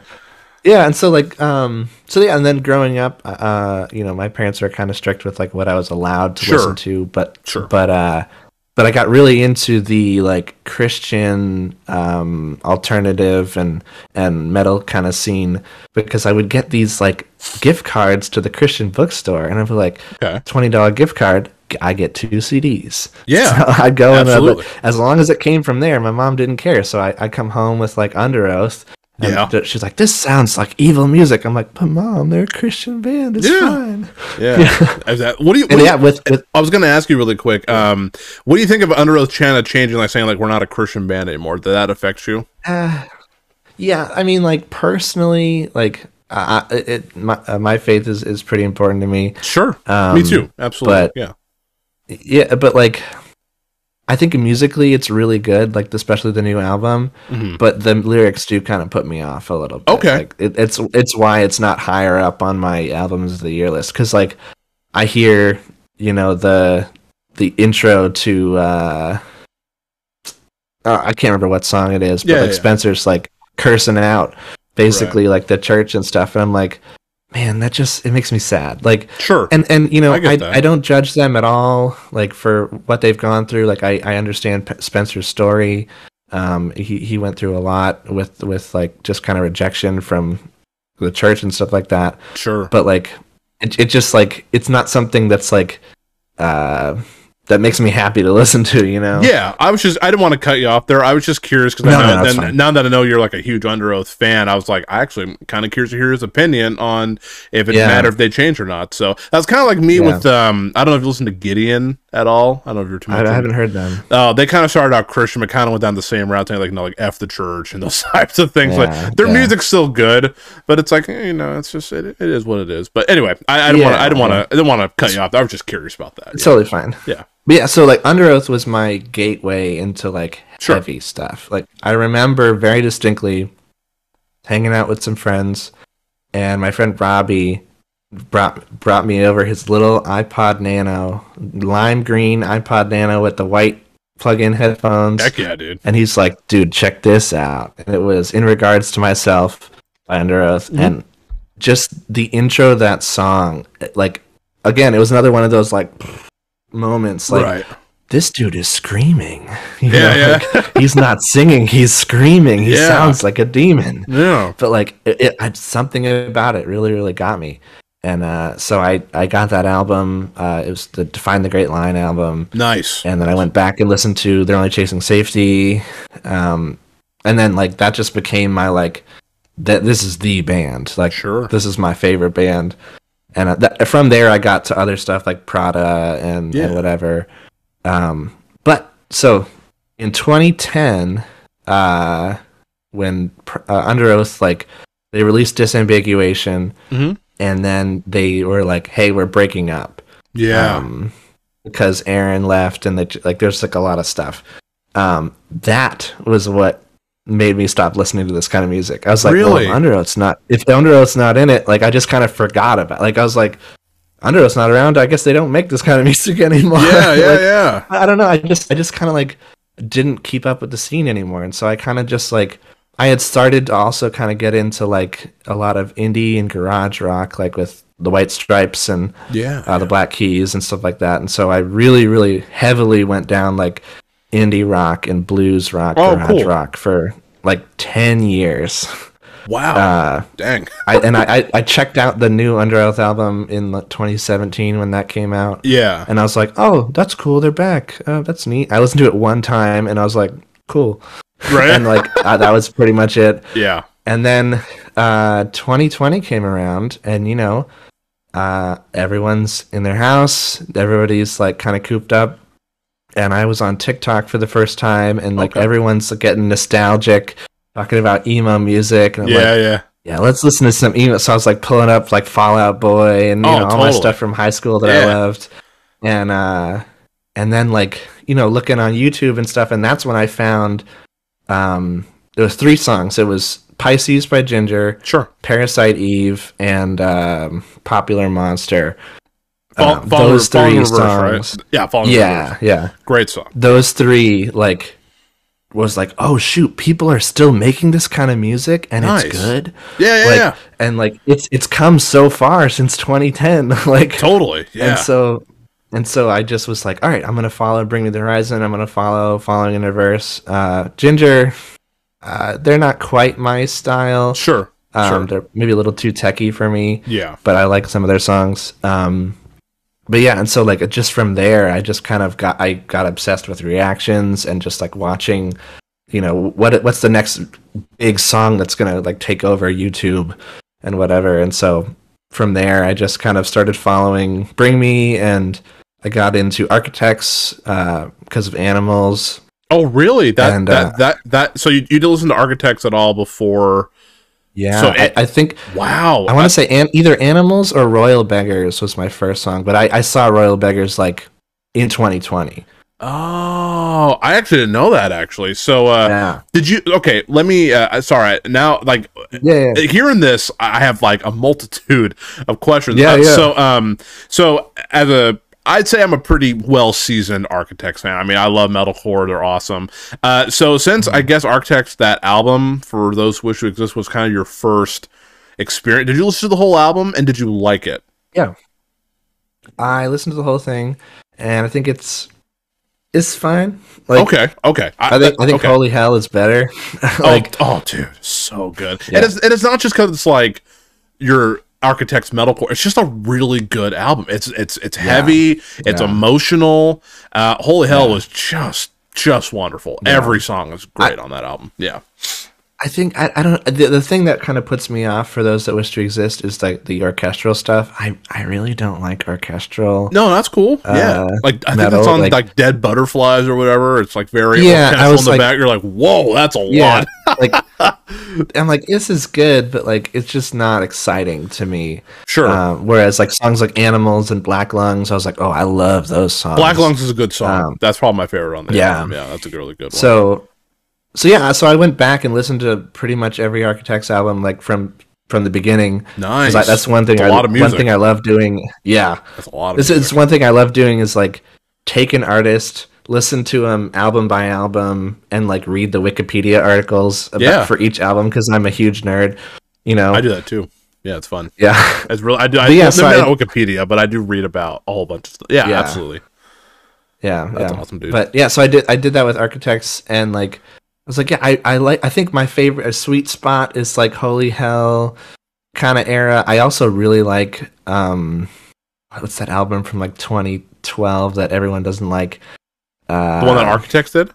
Yeah, and so like, um, so yeah, and then growing up, uh, you know, my parents were kind of strict with like what I was allowed to sure. listen to, but sure. but uh, but I got really into the like Christian um, alternative and and metal kind of scene because I would get these like gift cards to the Christian bookstore, and I'd be like, okay. twenty dollar gift card. I get two CDs. Yeah, so I'd go and as long as it came from there, my mom didn't care. So I I come home with like Underoath, and yeah. she's like, "This sounds like evil music." I'm like, "But mom, they're a Christian band. It's yeah. fine." Yeah. yeah. That, what do you? What yeah. With, with, I was going to ask you really quick. Um, what do you think of Underoath China changing, like saying like we're not a Christian band anymore? Did that affect you? Uh, yeah. I mean, like personally, like uh, it, my uh, my faith is is pretty important to me. Sure. Um, me too. Absolutely. But, yeah. Yeah, but like I think musically it's really good, like especially the new album. Mm-hmm. But the lyrics do kind of put me off a little bit. Okay, like, it, it's it's why it's not higher up on my albums of the year list because like I hear you know the the intro to uh, uh, I can't remember what song it is, but yeah, like yeah. Spencer's like cursing out basically right. like the church and stuff, and I'm like, man, that just it makes me sad. Like sure, and and you know I, I, I don't judge them at all. Like for what they've gone through. Like I I understand P- Spencer's story. Um, he he went through a lot with with like just kind of rejection from the church and stuff like that. Sure, but like it it just like it's not something that's like uh that makes me happy to listen to, you know? Yeah, I was just, I didn't want to cut you off there. I was just curious because no, no, now that I know you're like a huge Underoath fan, I was like, I actually kind of curious to hear his opinion on if it yeah. matter if they change or not. So that's kind of like me yeah. with, um, I don't know if you listen to Gideon at all. I don't know if you're too much. I, I haven't heard them. Oh, uh, they kind of started out Christian, but kind of went down the same route, saying like, no, like F the church and those types of things. Yeah, like their music's still good, but it's like, eh, you know, it's just, it, it is what it is. But anyway, I, I didn't want I didn't want to, I didn't want to cut you off. I was just curious about that. It's totally fine. Yeah. But yeah, so like Underoath was my gateway into like sure. heavy stuff. Like I remember very distinctly hanging out with some friends, and my friend Robbie brought brought me over his little iPod Nano, lime green iPod Nano with the white plug-in headphones. Heck yeah, dude! And he's like, "Dude, check this out." And it was in regards to myself by Underoath, mm-hmm. and just the intro of that song, like again, it was another one of those like moments, like. Right. This dude is screaming. You yeah, know, yeah. Like, he's not singing; he's screaming. He yeah. sounds like a demon. Yeah, but like it, it, something about it really, really got me and uh, so I, I got that album. Uh, it was the Define the Great Line album. Nice. And then I went back and listened to They're Only Chasing Safety. Um, and then like that just became my like that this is the band. Like sure, this is my favorite band. And uh, that, from there I got to other stuff like Prada and, yeah. and whatever. Um, but so in 2010, uh, when uh, Underoath like they released Disambiguation. Mm-hmm and then they were like, "Hey, we're breaking up." Yeah. Um, because Aaron left, and they, like there's like a lot of stuff. Um, that was what made me stop listening to this kind of music. I was like, really? well, Underoath's not. If Underoath's not in it, like I just kind of forgot about. Like I was like, Underoath's not around. I guess they don't make this kind of music anymore. Yeah, yeah, like, yeah. I don't know. I just, I just kind of like didn't keep up with the scene anymore, and so I kind of just like I had started to also kind of get into like a lot of indie and garage rock, like with the White Stripes and yeah, uh, the Black Keys and stuff like that. And so I really, really heavily went down like indie rock and blues rock, oh, garage cool. rock for like ten years. Wow! Uh, Dang! I, and I, I checked out the new Underoath album in 2017 when that came out. Yeah, and I was like, oh, that's cool. They're back. Oh, that's neat. I listened to it one time and I was like, cool right? and like uh, that was pretty much it. Yeah. And then uh, 2020 came around, and you know, uh, everyone's in their house. Everybody's like kind of cooped up. And I was on TikTok for the first time, and like okay. everyone's getting nostalgic, talking about emo music. And I'm yeah, like, yeah, yeah. Let's listen to some emo. So I was like pulling up like Fall Out Boy and you oh, know all my stuff from high school that yeah. I loved, and uh, and then like you know looking on YouTube and stuff, and that's when I found um, there was three songs. It was Pisces by Jinjer, sure, Parasite Eve, and um, Popular Monster. Fall, um, fall, those fall three reverse, songs, right? yeah, yeah, reverse. yeah, great song. Those three, like, was like, oh shoot, people are still making this kind of music, and nice. it's good. Yeah, yeah, like, yeah. And like, it's it's come so far since 2010. like, totally. Yeah. And so and so I just was like, all right, I'm gonna follow Bring Me the Horizon. I'm gonna follow Falling in Reverse. Uh, Jinjer, uh, they're not quite my style. Sure, um, sure. They're maybe a little too techy for me. Yeah, but I like some of their songs. Um, but yeah, and so like just from there, I just kind of got I got obsessed with reactions and just like watching, you know, what what's the next big song that's gonna like take over YouTube and whatever. And so from there, I just kind of started following Bring Me, and I got into Architects because uh, of Animals. Oh, really? That and, that, uh, that that so you, you didn't listen to Architects at all before? Yeah, so I, I, think. Wow, I want to say an, either Animals or Royal Beggars was my first song, but I, I saw Royal Beggars like in 2020. Oh, I actually didn't know that actually. So, uh, yeah. did you? Okay, let me. Uh, sorry, now like, yeah, yeah, hearing this, I have like a multitude of questions. Yeah, uh, yeah. So, um, so as a I'd say I'm a pretty well seasoned Architects fan. I mean, I love metalcore; they're awesome. Uh, so since I guess Architects that album for those who wish to exist was kind of your first experience. Did you listen to the whole album and did you like it? Yeah, I listened to the whole thing, and I think it's is fine. Like, okay, okay. I, I think I think okay. Holy Hell is better. like, oh, oh, dude, so good. Yeah. And it's and it's not just because it's like your Architects metalcore. It's just a really good album. It's it's it's heavy. Yeah. It's yeah. emotional. Uh, Holy Hell was just just wonderful. Every song is great I, on that album. Yeah. I think I, I don't the, the thing that kind of puts me off for those that wish to exist is like the orchestral stuff. I I really don't like orchestral. No, that's cool. Uh, yeah, like I metal, think it's on like, like, Dead Butterflies or whatever. It's like very yeah. I was on the like, back. You're like, whoa, that's a yeah, lot. like I'm like, this is good, but like, it's just not exciting to me. Sure. Um, whereas like songs like Animals and Black Lungs, I was like, oh, I love those songs. Black Lungs is a good song. Um, that's probably my favorite on the yeah. album. Yeah, that's a really good one. So, so yeah, so I went back and listened to pretty much every Architects album, like from from the beginning. Nice. I, that's one thing. That's a I, lot of music. One thing I love doing. Yeah, that's a lot of. Is one thing I love doing is like take an artist, listen to them album by album, and like read the Wikipedia articles about, Yeah. for each album because I'm a huge nerd. You know. I do that too. Yeah, it's fun. Yeah. It's really. I do. I, yeah, so I- on Wikipedia, but I do read about a whole bunch of stuff. Yeah, Yeah. absolutely. Yeah, That's yeah. awesome, dude. But yeah, so I did I did that with architects and like was like, yeah, I, I like I think my favorite a sweet spot is like Holy Hell kind of era. I also really like um what's that album from like 2012 that everyone doesn't like? Uh, The one that Architects did.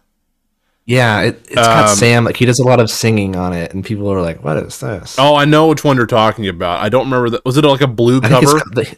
yeah, it, it's got Um, Sam like he does a lot of singing on it, and people are like, "What is this?" Oh, I know which one you're talking about. I don't remember that. Was it like a blue I cover? the,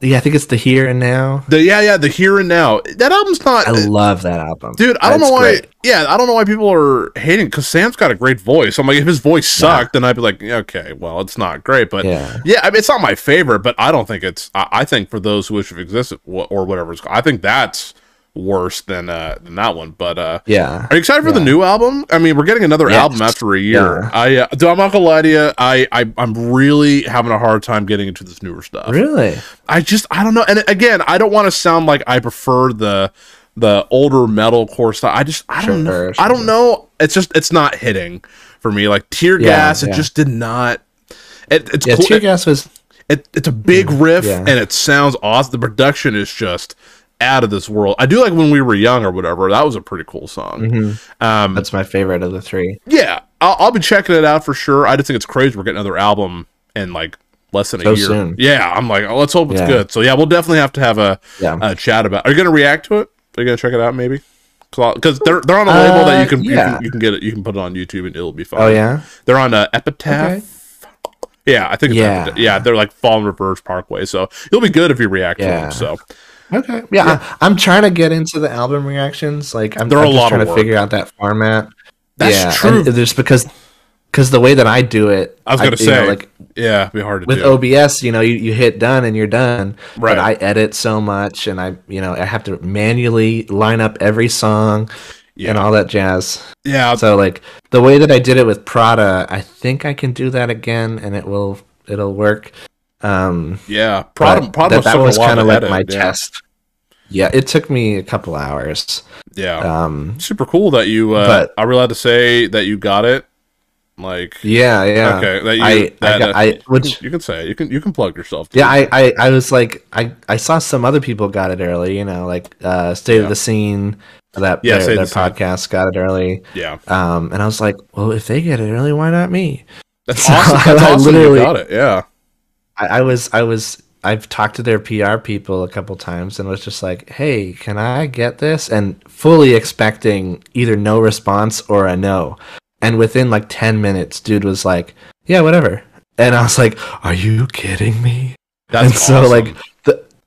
yeah, I think it's the Here and Now. The yeah, yeah, the here and now. That album's not. I love that album, Dude, I don't know why. great. Yeah, I don't know why people are hating because Sam's got a great voice. I'm like, if his voice sucked, then I'd be like, okay, well, it's not great, but yeah, Yeah. I mean, it's not my favorite, but I don't think it's. I, I think for those who wish have existed or whatever, it's, I think that's worse than uh than that one. But uh, Yeah, are you excited for the new album? I mean, we're getting another Yes. album after a year. Yeah. I uh, I'm not gonna lie to you. I, I I'm really having a hard time getting into this newer stuff. really. I just I don't know. And again, I don't want to sound like I prefer the the older metal core stuff. I just I don't know. Sure, I don't know. It's just it's not hitting for me. Like tear Yeah, gas, it yeah. just did not. It, it's Yeah, cool. Tear Gas was It, it's a big riff yeah. and it sounds awesome. The production is just out of this world. I do like when we were young or whatever. That was a pretty cool song. Mm-hmm. Um, that's my favorite of the three. yeah, I'll, I'll be checking it out for sure. I just think it's crazy we're getting another album in like less than So a year. soon. Yeah, I'm like, oh, let's hope it's Yeah. good. So yeah, we'll definitely have to have a, Yeah. a chat about. Are you gonna react to it? Are you gonna check it out? Maybe because they're they're on a label that you Uh, can, you can you can get it. You can put it on YouTube and it'll be fine. Oh yeah. they're on uh, Epitaph. Okay. Yeah, I think it's Yeah. Epitaph. yeah, they're like Falling in Reverse Parkway. So it'll be good if you react to Yeah. them. So Okay. Yeah, I, am trying to get into the album reactions. Like I'm, They're I'm a just lot trying to work. figure out that format. That's yeah, true. And just because because the way that I do it, I was gonna you say, know, like yeah, it'd be hard to with do. OBS, you know, you, you hit done and you're done. Right. But I edit so much, and I you know I have to manually line up every song Yeah. and all that jazz. yeah, So like the way that I did it with Prada, I think I can do that again, and it will it'll work. Um, yeah. Prada, but Prada that, was, that was kind of like my yeah. test. Yeah, it took me a couple hours. Yeah, Um, super cool that you. Uh, but- are we allowed to say that you got it? Like, yeah, yeah. okay, that you, I, I, got, uh, I, which, you can say it. you can you can plug yourself. yeah, I, I, I was like, I, I saw some other people got it early. You know, like uh, State Yeah. of the Scene. That Yeah, their, their podcast got it early. yeah. Um, and I was like, well, if they get it early, why not me? That's So awesome. That's I awesome. literally- you got it. Yeah. I, I was I was I've talked to their PR people a couple times and was just like, "Hey, can I get this?" and fully expecting either no response or a no. And within like 10 minutes, dude was like, "Yeah, whatever." And I was like, "Are you kidding me?" That's and so like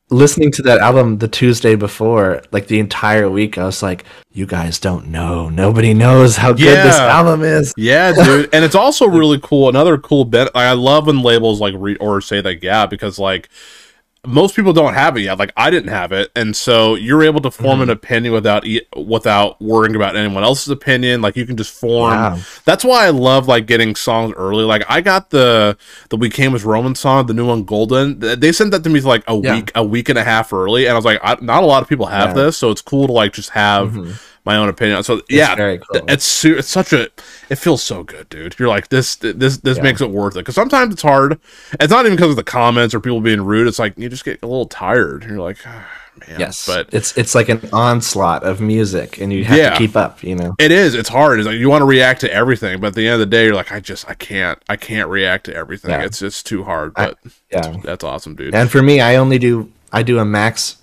listening to that album the Tuesday before, like the entire week, I was like, "You guys don't know. Nobody knows how good this album is." Yeah, dude, and it's also really cool. Another cool bit. I love when labels like read or say that yeah, because like most people don't have it yet. Like I didn't have it, and so you're able to form Mm-hmm. an opinion without without worrying about anyone else's opinion. Like you can just form. Wow. That's why I love like getting songs early. Like I got the the We Came as Roman song, the new one, Golden. They sent that to me like a Yeah. week a week and a half early, and I was like, I, not a lot of people have Yeah. this, so it's cool to like just have. My own opinion. So yeah, very cool. it's su- it's such a it feels so good, dude. You're like this this this Yeah. makes it worth it because sometimes it's hard. It's not even because of the comments or people being rude. It's like you just get a little tired. You're like, "Ah, man. Yes, but it's it's like an onslaught of music, and you have Yeah. to keep up. You know. it is. It's hard. It's like you want to react to everything, but at the end of the day, you're like, I just I can't I can't react to everything. Yeah. It's just too hard. I- But Yeah. that's awesome, dude. And for me, I only do I do a max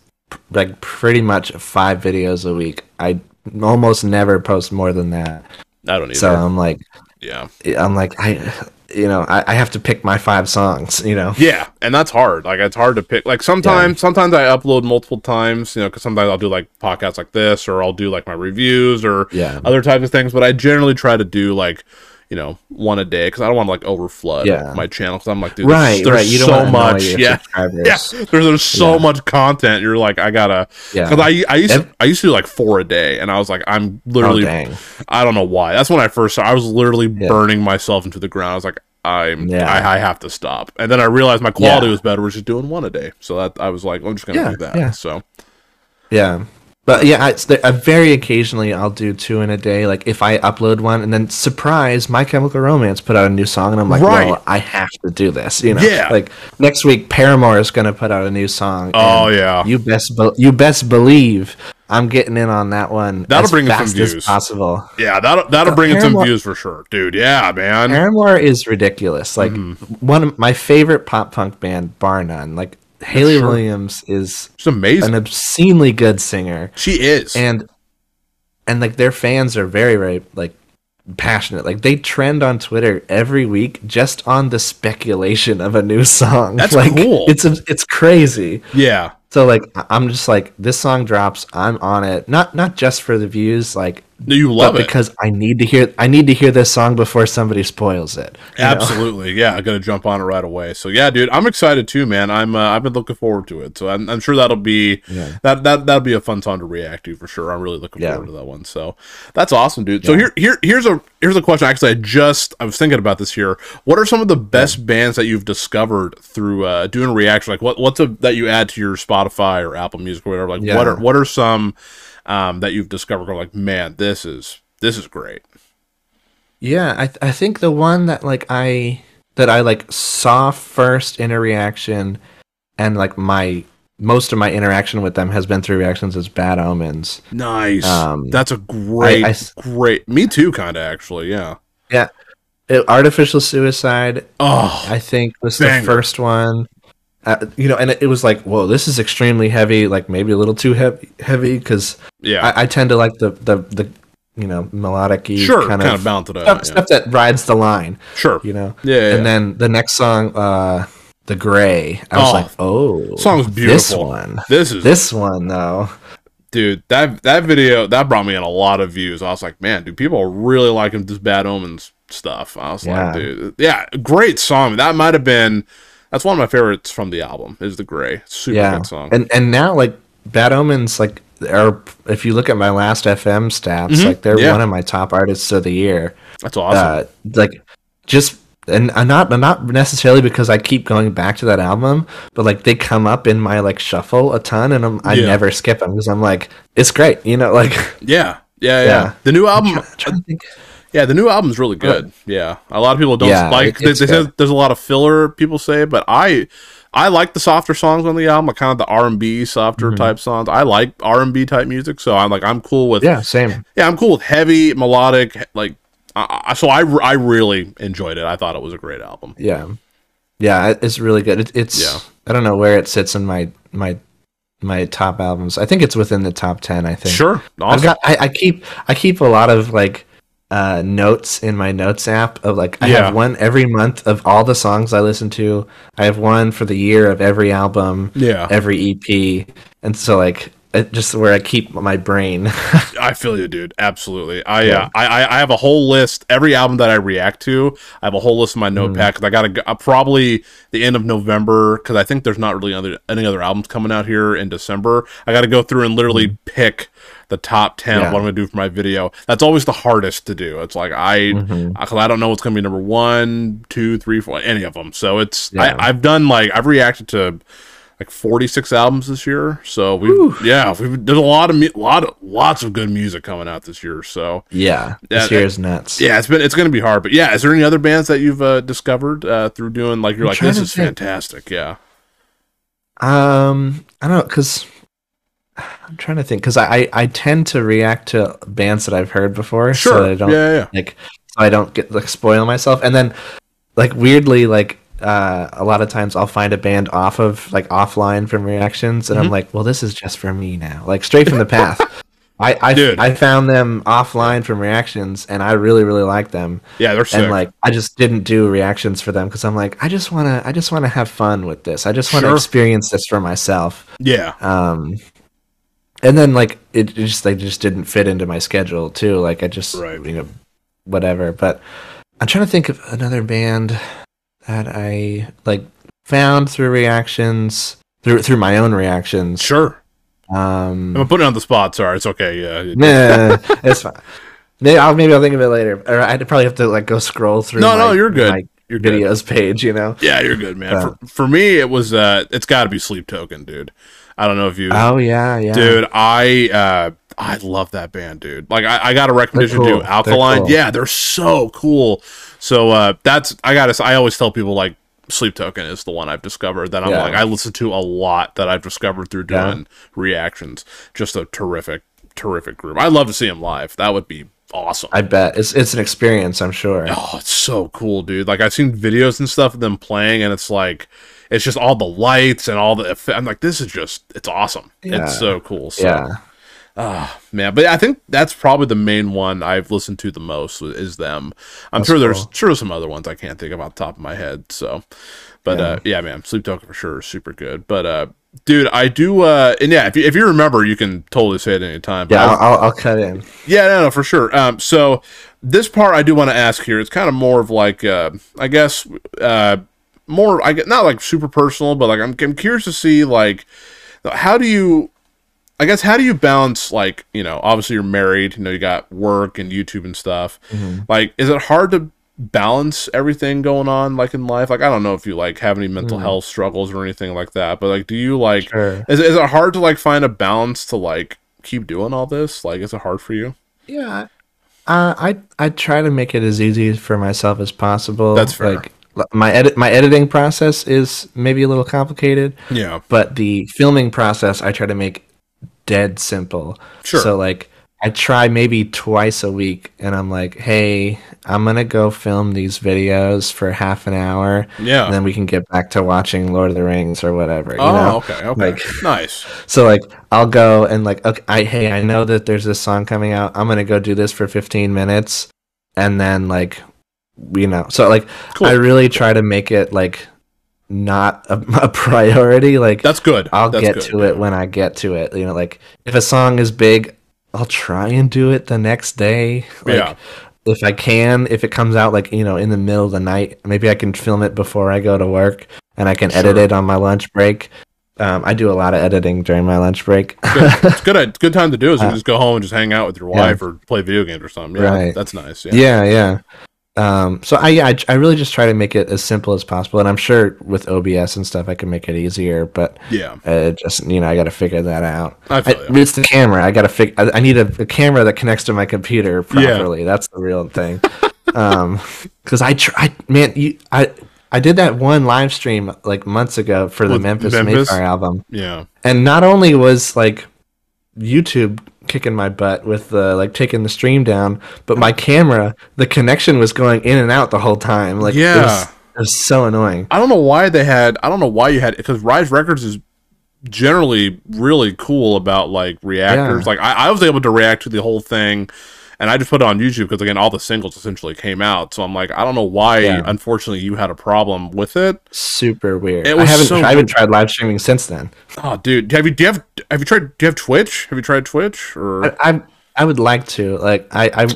like pretty much five videos a week. I almost never post more than that. I don't either. So I'm like, yeah, I'm like, I, you know, I, I have to pick my five songs. You know. yeah, and that's hard. Like it's hard to pick. Like sometimes, sometimes I upload multiple times. You know, because sometimes I'll do like podcasts like this, or I'll do like my reviews or Yeah. other types of things. But I generally try to do like you know, one a day because I don't want to like overflood Yeah. my channel. Because I'm like, dude, Right, there's, right. You so much. Yeah, yeah. There's, there's so Yeah. much content. You're like, I gotta. Yeah. Because I I used to, I used to do like four a day, and I was like, I'm Oh, literally dang. I don't know why. That's when I first started. I was literally Yeah. burning myself into the ground. I was like, I'm, Yeah. I, I have to stop. And then I realized my quality was better, which is doing one a day. So that I was like, I'm just gonna do that. yeah. So Yeah. But yeah, it's there, uh, very occasionally I'll do two in a day. Like if I upload one and then surprise, My Chemical Romance put out a new song, and I'm like, Right. well, I have to do this. You know, Yeah. Like next week, Paramore is going to put out a new song. Oh, yeah. you best be- you best believe I'm getting in on that one. That'll as bring in some fast as views. possible. yeah, that'll that'll bring in some views for sure, dude. Yeah, man. Paramore is ridiculous. Like Mm-hmm. one of my favorite pop punk band, bar none. Like Haley Sure. Williams is It's amazing. an obscenely good singer. she is. and and like their fans are very very like passionate like they trend on twitter every week just on the speculation of a new song That's like cool. it's it's crazy yeah, so like i'm just like this song drops i'm on it not not just for the views like you love but it. because i need to hear i need to hear this song before somebody spoils it you know? Absolutely, yeah. I'm gonna jump on it right away. So yeah, dude, I'm excited too, man. I'm uh, I've been looking forward to it. So I'm, I'm sure that'll be Yeah. that that that'll be a fun song to react to for sure. I'm really looking Yeah. forward to that one. So that's awesome, dude. So here here here's a here's a question. Actually, I just I was thinking about this here. What are some of the best bands that you've discovered through uh, doing reaction? Like what what's a that you add to your Spotify or Apple Music or whatever? Like what are what are some um, that you've discovered? Going like, man, this is this is great. Yeah, I th- I think the one that like I that I like saw first in a reaction, and like my most of my interaction with them has been through reactions as Bad Omens. Nice. Um, That's a great, I s- great. Me too, kind of actually. Yeah. Yeah, It- Artificial Suicide Oh, I think was the first one. Uh, you know, and it, it was like, whoa, this is extremely heavy, like maybe a little too heavy, heavy because yeah. I, I tend to like the the the you know melodic sure, kind, of, balance it out. stuff, yeah. stuff that rides the line. Sure. you know. Yeah, yeah, And yeah. then the next song, uh, "The Grey," I was Oh, like, "Oh, song's This one, This is, this one, though. dude. That that video that brought me in a lot of views. I was like, man, dude, people are really liking this Bad Omens stuff. I was like, dude, yeah, great song. That might have been. That's one of my favorites from the album. Is the Grey super yeah." good song. And and now like Bad Omens, like are if you look at my Last.fm stats, like they're Mm-hmm. Yeah. one of my top artists of the year. That's awesome. Uh, like just. And I'm not not necessarily because I keep going back to that album, but like they come up in my like shuffle a ton, and I'm, I Yeah. never skip them because I'm like it's great, you know. Like yeah, yeah, yeah, Yeah. The new album. I'm trying to think. Yeah, the new album's really good. Yeah, a lot of people don't Yeah, like. it- They, they say there's a lot of filler. People say, but I, I like the softer songs on the album, like kind of the R and B softer Mm-hmm. type songs. I like R and B type music, so I'm like I'm cool with. Yeah, same. yeah, I'm cool with heavy melodic. Like, I I- so I I really enjoyed it. I thought it was a great album. Yeah, yeah, it's really good. It, it's Yeah. I don't know where it sits in my my my top albums. I think it's within the top ten. I think. Sure, I've awesome. got. I, I keep I keep a lot of like uh notes in my notes app of like I Yeah. have one every month of all the songs I listen to. I have one for the year of every album. Yeah. Every EP, and so like just where I keep my brain. I feel you, dude. Absolutely. I, Yeah. uh, I I I have a whole list. Every album that I react to, I have a whole list in my Mm. notepad because I got to uh, probably the end of November because I think there's not really other any other albums coming out here in December. I got to go through and literally pick the top ten Mm. Yeah. of what I'm gonna do for my video. That's always the hardest to do. It's like I Mm-hmm. because I don't know what's gonna be number one, two, three, four, any of them. So it's Yeah. I, I've done like I've reacted to like 46 albums this year. So we yeah, we've there's a lot of lot of lots of good music coming out this year. So yeah, Yeah, this year is nuts. yeah, it's been it's going to be hard, but yeah, is there any other bands that you've uh, discovered uh, through doing like you're like this is think. fantastic? Yeah. Um, I don't know because I'm trying to think because I, I I tend to react to bands that I've heard before, Sure. so that I don't Yeah, yeah. like so I don't get like spoil myself, and then like weirdly like uh a lot of times I'll find a band off of like offline from reactions, and Mm-hmm. I'm like, well, this is just for me now, like straight from the path. I I, Dude. I found them offline from reactions, and I really really like them Yeah, they're sick. and like I just didn't do reactions for them because I'm like I just want to I just want to have fun with this. I just want to Sure. experience this for myself. yeah. Um, and then like it, it just they just didn't fit into my schedule too. Like I just Right. you know whatever. But I'm trying to think of another band that I like found through reactions through through my own reactions. Sure. Um, I'm putting it on the spot. Sorry, it's okay. Yeah, nah, it's fine. Maybe I'll maybe I'll think of it later. Or I'd probably have to like go scroll through. No, my, no, you're good. Your videos good. page, you know. Yeah, you're good, man. For, for me, it was uh, it's got to be Sleep Token, dude. I don't know if you. Oh yeah, yeah, dude. I uh, I love that band, dude. Like I, I got a recommendation cool. to Alkaline. They're cool. Yeah, they're so cool. So uh, that's I gotta. I always tell people like Sleep Token is the one I've discovered that I'm yeah. like I listen to a lot that I've discovered through doing yeah. reactions. Just a terrific, terrific group. I'd love to see them live. That would be awesome. I bet it's it's an experience. I'm sure. Oh, it's so cool, dude. Like I've seen videos and stuff of them playing, and it's like it's just all the lights and all the. I'm like, this is just it's awesome. Yeah. It's so cool. So, yeah. Ah, oh, man, but I think that's probably the main one I've listened to the most is them. I'm that's sure there's cool. sure some other ones I can't think of off the top of my head. So, but yeah. uh, yeah, man, Sleep Token for sure is super good. But uh, dude, I do. uh And yeah, if you, if you remember, you can totally say it any time. Yeah, was, I'll, I'll cut in. Yeah, no, no, for sure. Um, so this part I do want to ask here. It's kind of more of like, uh, I guess, uh, more. I get not like super personal, but like I'm, I'm curious to see like how do you I guess how do you balance like you know obviously you're married you know you got work and YouTube and stuff. Mm-hmm. like is it hard to balance everything going on like in life? Like I don't know if you like have any mental mm. health struggles or anything like that but like do you like sure. is, is it hard to like find a balance to like keep doing all this? Like is it hard for you? Yeah uh, I I try to make it as easy for myself as possible. That's fair. Like my edit my editing process is maybe a little complicated. Yeah. But the filming process I try to make dead simple. Sure. So like I try maybe twice a week and I'm like, hey, I'm gonna go film these videos for half an hour. Yeah. And then we can get back to watching Lord of the Rings or whatever. You oh, know? okay, okay. Like, nice. So like I'll go and like okay, I hey, I know that there's this song coming out. I'm gonna go do this for fifteen minutes and then like you know. So like cool. I really try to make it like not a, a, priority. Like that's good. I'll that's get good, to it when I get to it. You know, like if a song is big, I'll try and do it the next day. Like, yeah. If I can, if it comes out like you know in the middle of the night, maybe I can film it before I go to work, and I can sure. edit it on my lunch break. Um, I do a lot of editing during my lunch break. good. It's good. It's good time to do is uh, just go home and just hang out with your wife yeah. or play video games or something. Yeah, right. that's nice. Yeah, yeah. yeah. Um, so I, I, I really just try to make it as simple as possible, and I'm sure with OBS and stuff I can make it easier. But yeah, uh, just you know I got to figure that out. I, I it's the camera. I got to figure. I, I, need a, a, camera that connects to my computer properly. Yeah. That's the real thing. um, because I try, man, you, I. I did that one live stream like months ago for the with Memphis, Memphis May Fire album. Yeah. And not only was like YouTube kicking my butt with the like taking the stream down, but my camera, the connection was going in and out the whole time. Like yeah, it was, it was so annoying. I don't know why they had. I don't know why you had because Rise Records is generally really cool about like reactors. Yeah. Like I, I was able to react to the whole thing and I just put it on YouTube because again, all the singles essentially came out. So I'm like, I don't know why. Yeah. Unfortunately, you had a problem with it. Super weird. It was I haven't. So I haven't tried live streaming since then. Oh, dude, have you? Do you have? Have you tried? Do you have Twitch? Have you tried Twitch? Or I, I, I would like to. Like, I, I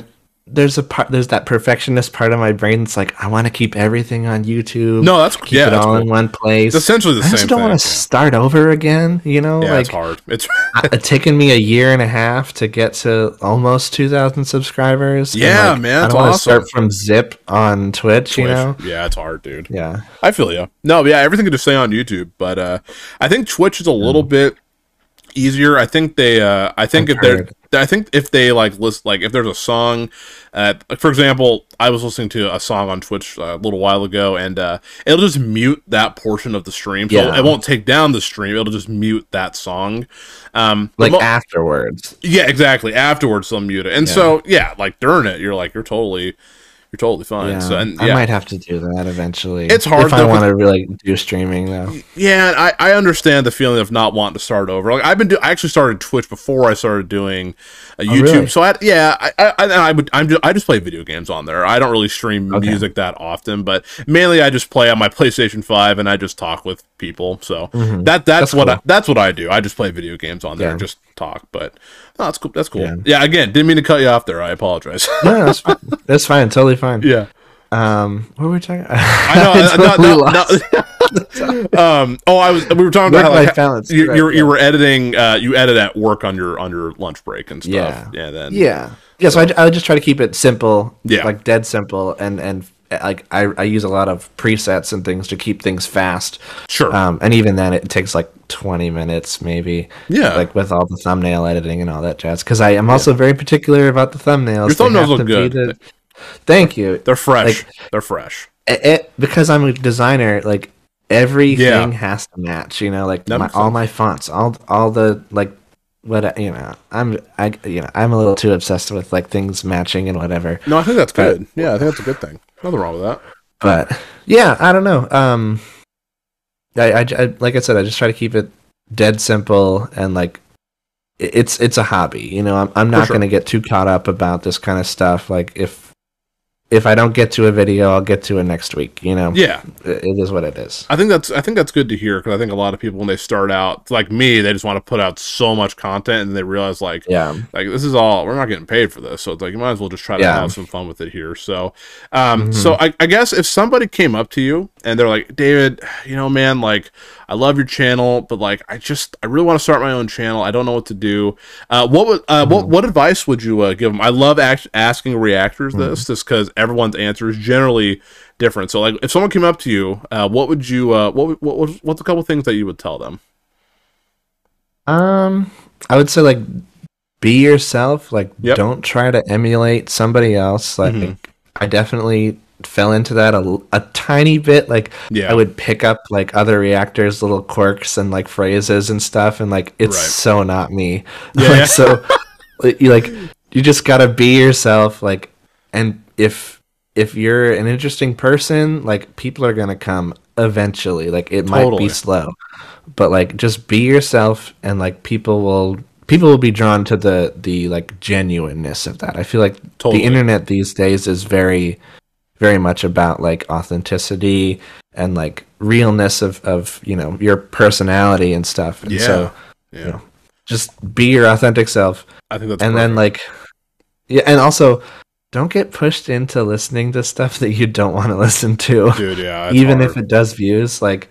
there's a part there's that perfectionist part of my brain that's like I want to keep everything on YouTube. No, that's keep yeah, it all cool. in one place. It's essentially the I same. I just don't want to start over again. You know, yeah, like it's hard. It's it's taken me a year and a half to get to almost two thousand subscribers. Yeah, like, man, I don't want to awesome. start from zip on Twitch, Twitch. You know, yeah, it's hard, dude. Yeah, I feel you. No, yeah, everything can just stay on YouTube, but uh, I think Twitch is a little mm. bit easier. I think they. Uh, I think I've if they're I think if they like list like if there's a song, uh, like for example, I was listening to a song on Twitch uh, a little while ago, and uh, it'll just mute that portion of the stream, so yeah. it won't take down the stream. It'll just mute that song, um, like mo- afterwards. Yeah, exactly. Afterwards, they'll mute it, and yeah. so yeah, like during it, you're like you're totally you're totally fine. Yeah, so, and, yeah. I might have to do that eventually. It's hard if I want to really do streaming though. Yeah, I, I understand the feeling of not wanting to start over. Like I've been, do- I actually started Twitch before I started doing uh, YouTube. Oh, really? So I, yeah, I, I, I, would, I'm just, I just play video games on there. I don't really stream okay. music that often, but mainly I just play on my PlayStation Five and I just talk with people. So mm-hmm. that that's, that's what cool. I, that's what I do. I just play video games on there yeah. just talk. But oh, that's cool. That's cool. Yeah. yeah. Again, didn't mean to cut you off there. I apologize. no, that's fine. That's fine. Totally fine. Yeah. Um, what were we talking? I know. I totally no, no, um. Oh, I was. We were talking about how like, balance. You, you, yeah. you were editing. Uh, you edit at work on your on your lunch break and stuff. Yeah. Yeah. Then. Yeah. Yeah. So I, I would just try to keep it simple. Yeah. Like dead simple, and and like I, I use a lot of presets and things to keep things fast. Sure. Um, and even then, it takes like 20 minutes, maybe. Yeah. Like with all the thumbnail editing and all that jazz. Because I am also yeah. very particular about the thumbnails. Your thumbnails look good. The... Thank you. They're fresh. Like, They're fresh. It, it, because I'm a designer, like everything yeah. has to match. You know, like my, all my fonts, all all the like what you know i'm i you know i'm a little too obsessed with like things matching and whatever no i think that's good but, yeah i think that's a good thing nothing wrong with that. But yeah i don't know. Um I, I, I like i said i just try to keep it dead simple and like it's it's a hobby you know? I'm, I'm not sure. going to get too caught up about this kind of stuff. Like if if I don't get to a video, I'll get to it next week. You know, yeah, it is what it is. I think that's I think that's good to hear because I think a lot of people when they start out, like me, they just want to put out so much content and they realize like, yeah, like this is all we're not getting paid for this, so it's like you might as well just try to yeah. have some fun with it here. So, um, mm-hmm. so I, I guess if somebody came up to you and they're like, David, you know, man, like I love your channel, but like I just I really want to start my own channel. I don't know what to do. Uh, what would uh, mm-hmm. what what advice would you uh, give them? I love act- asking reactors mm-hmm. this just because everyone's answer is generally different. So like if someone came up to you, uh, what would you uh, what what what's a couple things that you would tell them? Um, I would say like be yourself. Like yep. don't try to emulate somebody else. Like mm-hmm. I definitely fell into that a, a tiny bit like yeah. i would pick up like other reactors little quirks and like phrases and stuff and like it's right. so not me yeah, like, so you like you just gotta be yourself like and if if you're an interesting person like people are gonna come eventually like it totally. might be slow but like just be yourself and like people will people will be drawn to the the like genuineness of that i feel like totally. the internet these days is very very much about like authenticity and like realness of of you know your personality and stuff. And yeah. So, yeah. You know, just be your authentic self. I think that's and perfect. then like yeah, and also don't get pushed into listening to stuff that you don't want to listen to. Dude, yeah. Even hard. if it does views, like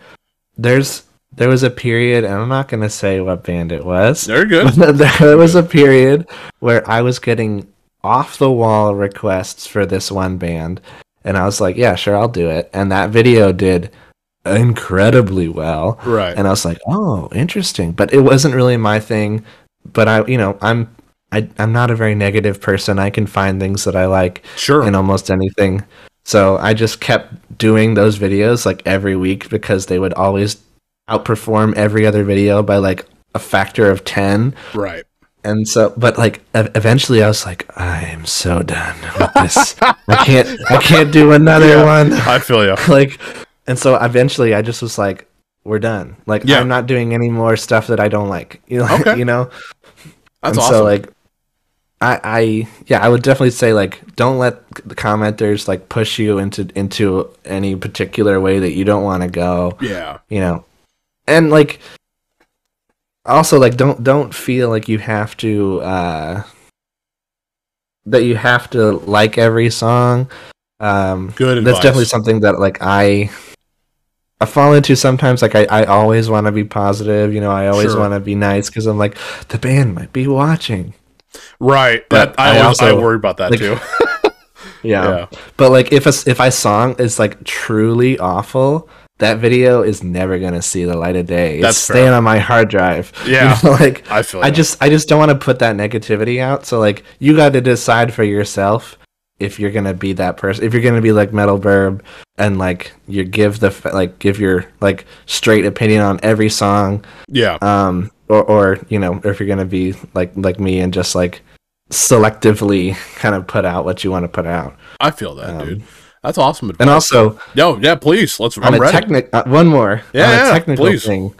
there's there was a period, and I'm not gonna say what band it was. Very good. there was a period where I was getting off the wall requests for this one band, and I was like, yeah, sure, I'll do it. And that video did incredibly well. Right. And I was like, oh, interesting. But it wasn't really my thing. But I, you know, I'm, I, I'm not a very negative person. I can find things that I like sure. in almost anything. So I just kept doing those videos like every week because they would always outperform every other video by like a factor of 10. Right and so but like eventually i was like i'm so done with this i can't i can't do another yeah, one i feel you like and so eventually i just was like we're done like yeah. i'm not doing any more stuff that i don't like you know okay. you know that's and awesome. so like I, I yeah i would definitely say like don't let the commenters like push you into into any particular way that you don't want to go. Yeah. You know? And like also like don't don't feel like you have to uh that you have to like every song. Um good advice. that's definitely something that like i i fall into sometimes. Like i, I always want to be positive you know i always sure. want to be nice because i'm like the band might be watching right but that, I, I, also, I worry about that like, too yeah. yeah but like if a if a song is like truly awful that video is never gonna see the light of day. It's That's staying fair. on my hard drive. Yeah, you know, like I feel. I just I just don't want to put that negativity out. So like you got to decide for yourself if you're gonna be that person. If you're gonna be like Metal Burb and like you give the like give your like straight opinion on every song. Yeah. Um. Or or you know or if you're gonna be like like me and just like selectively kind of put out what you want to put out. I feel that, um, dude. That's awesome advice. And also, yo, yeah, please, let's. On I'm a technic, uh, one more. Yeah, on a yeah, technical please. thing.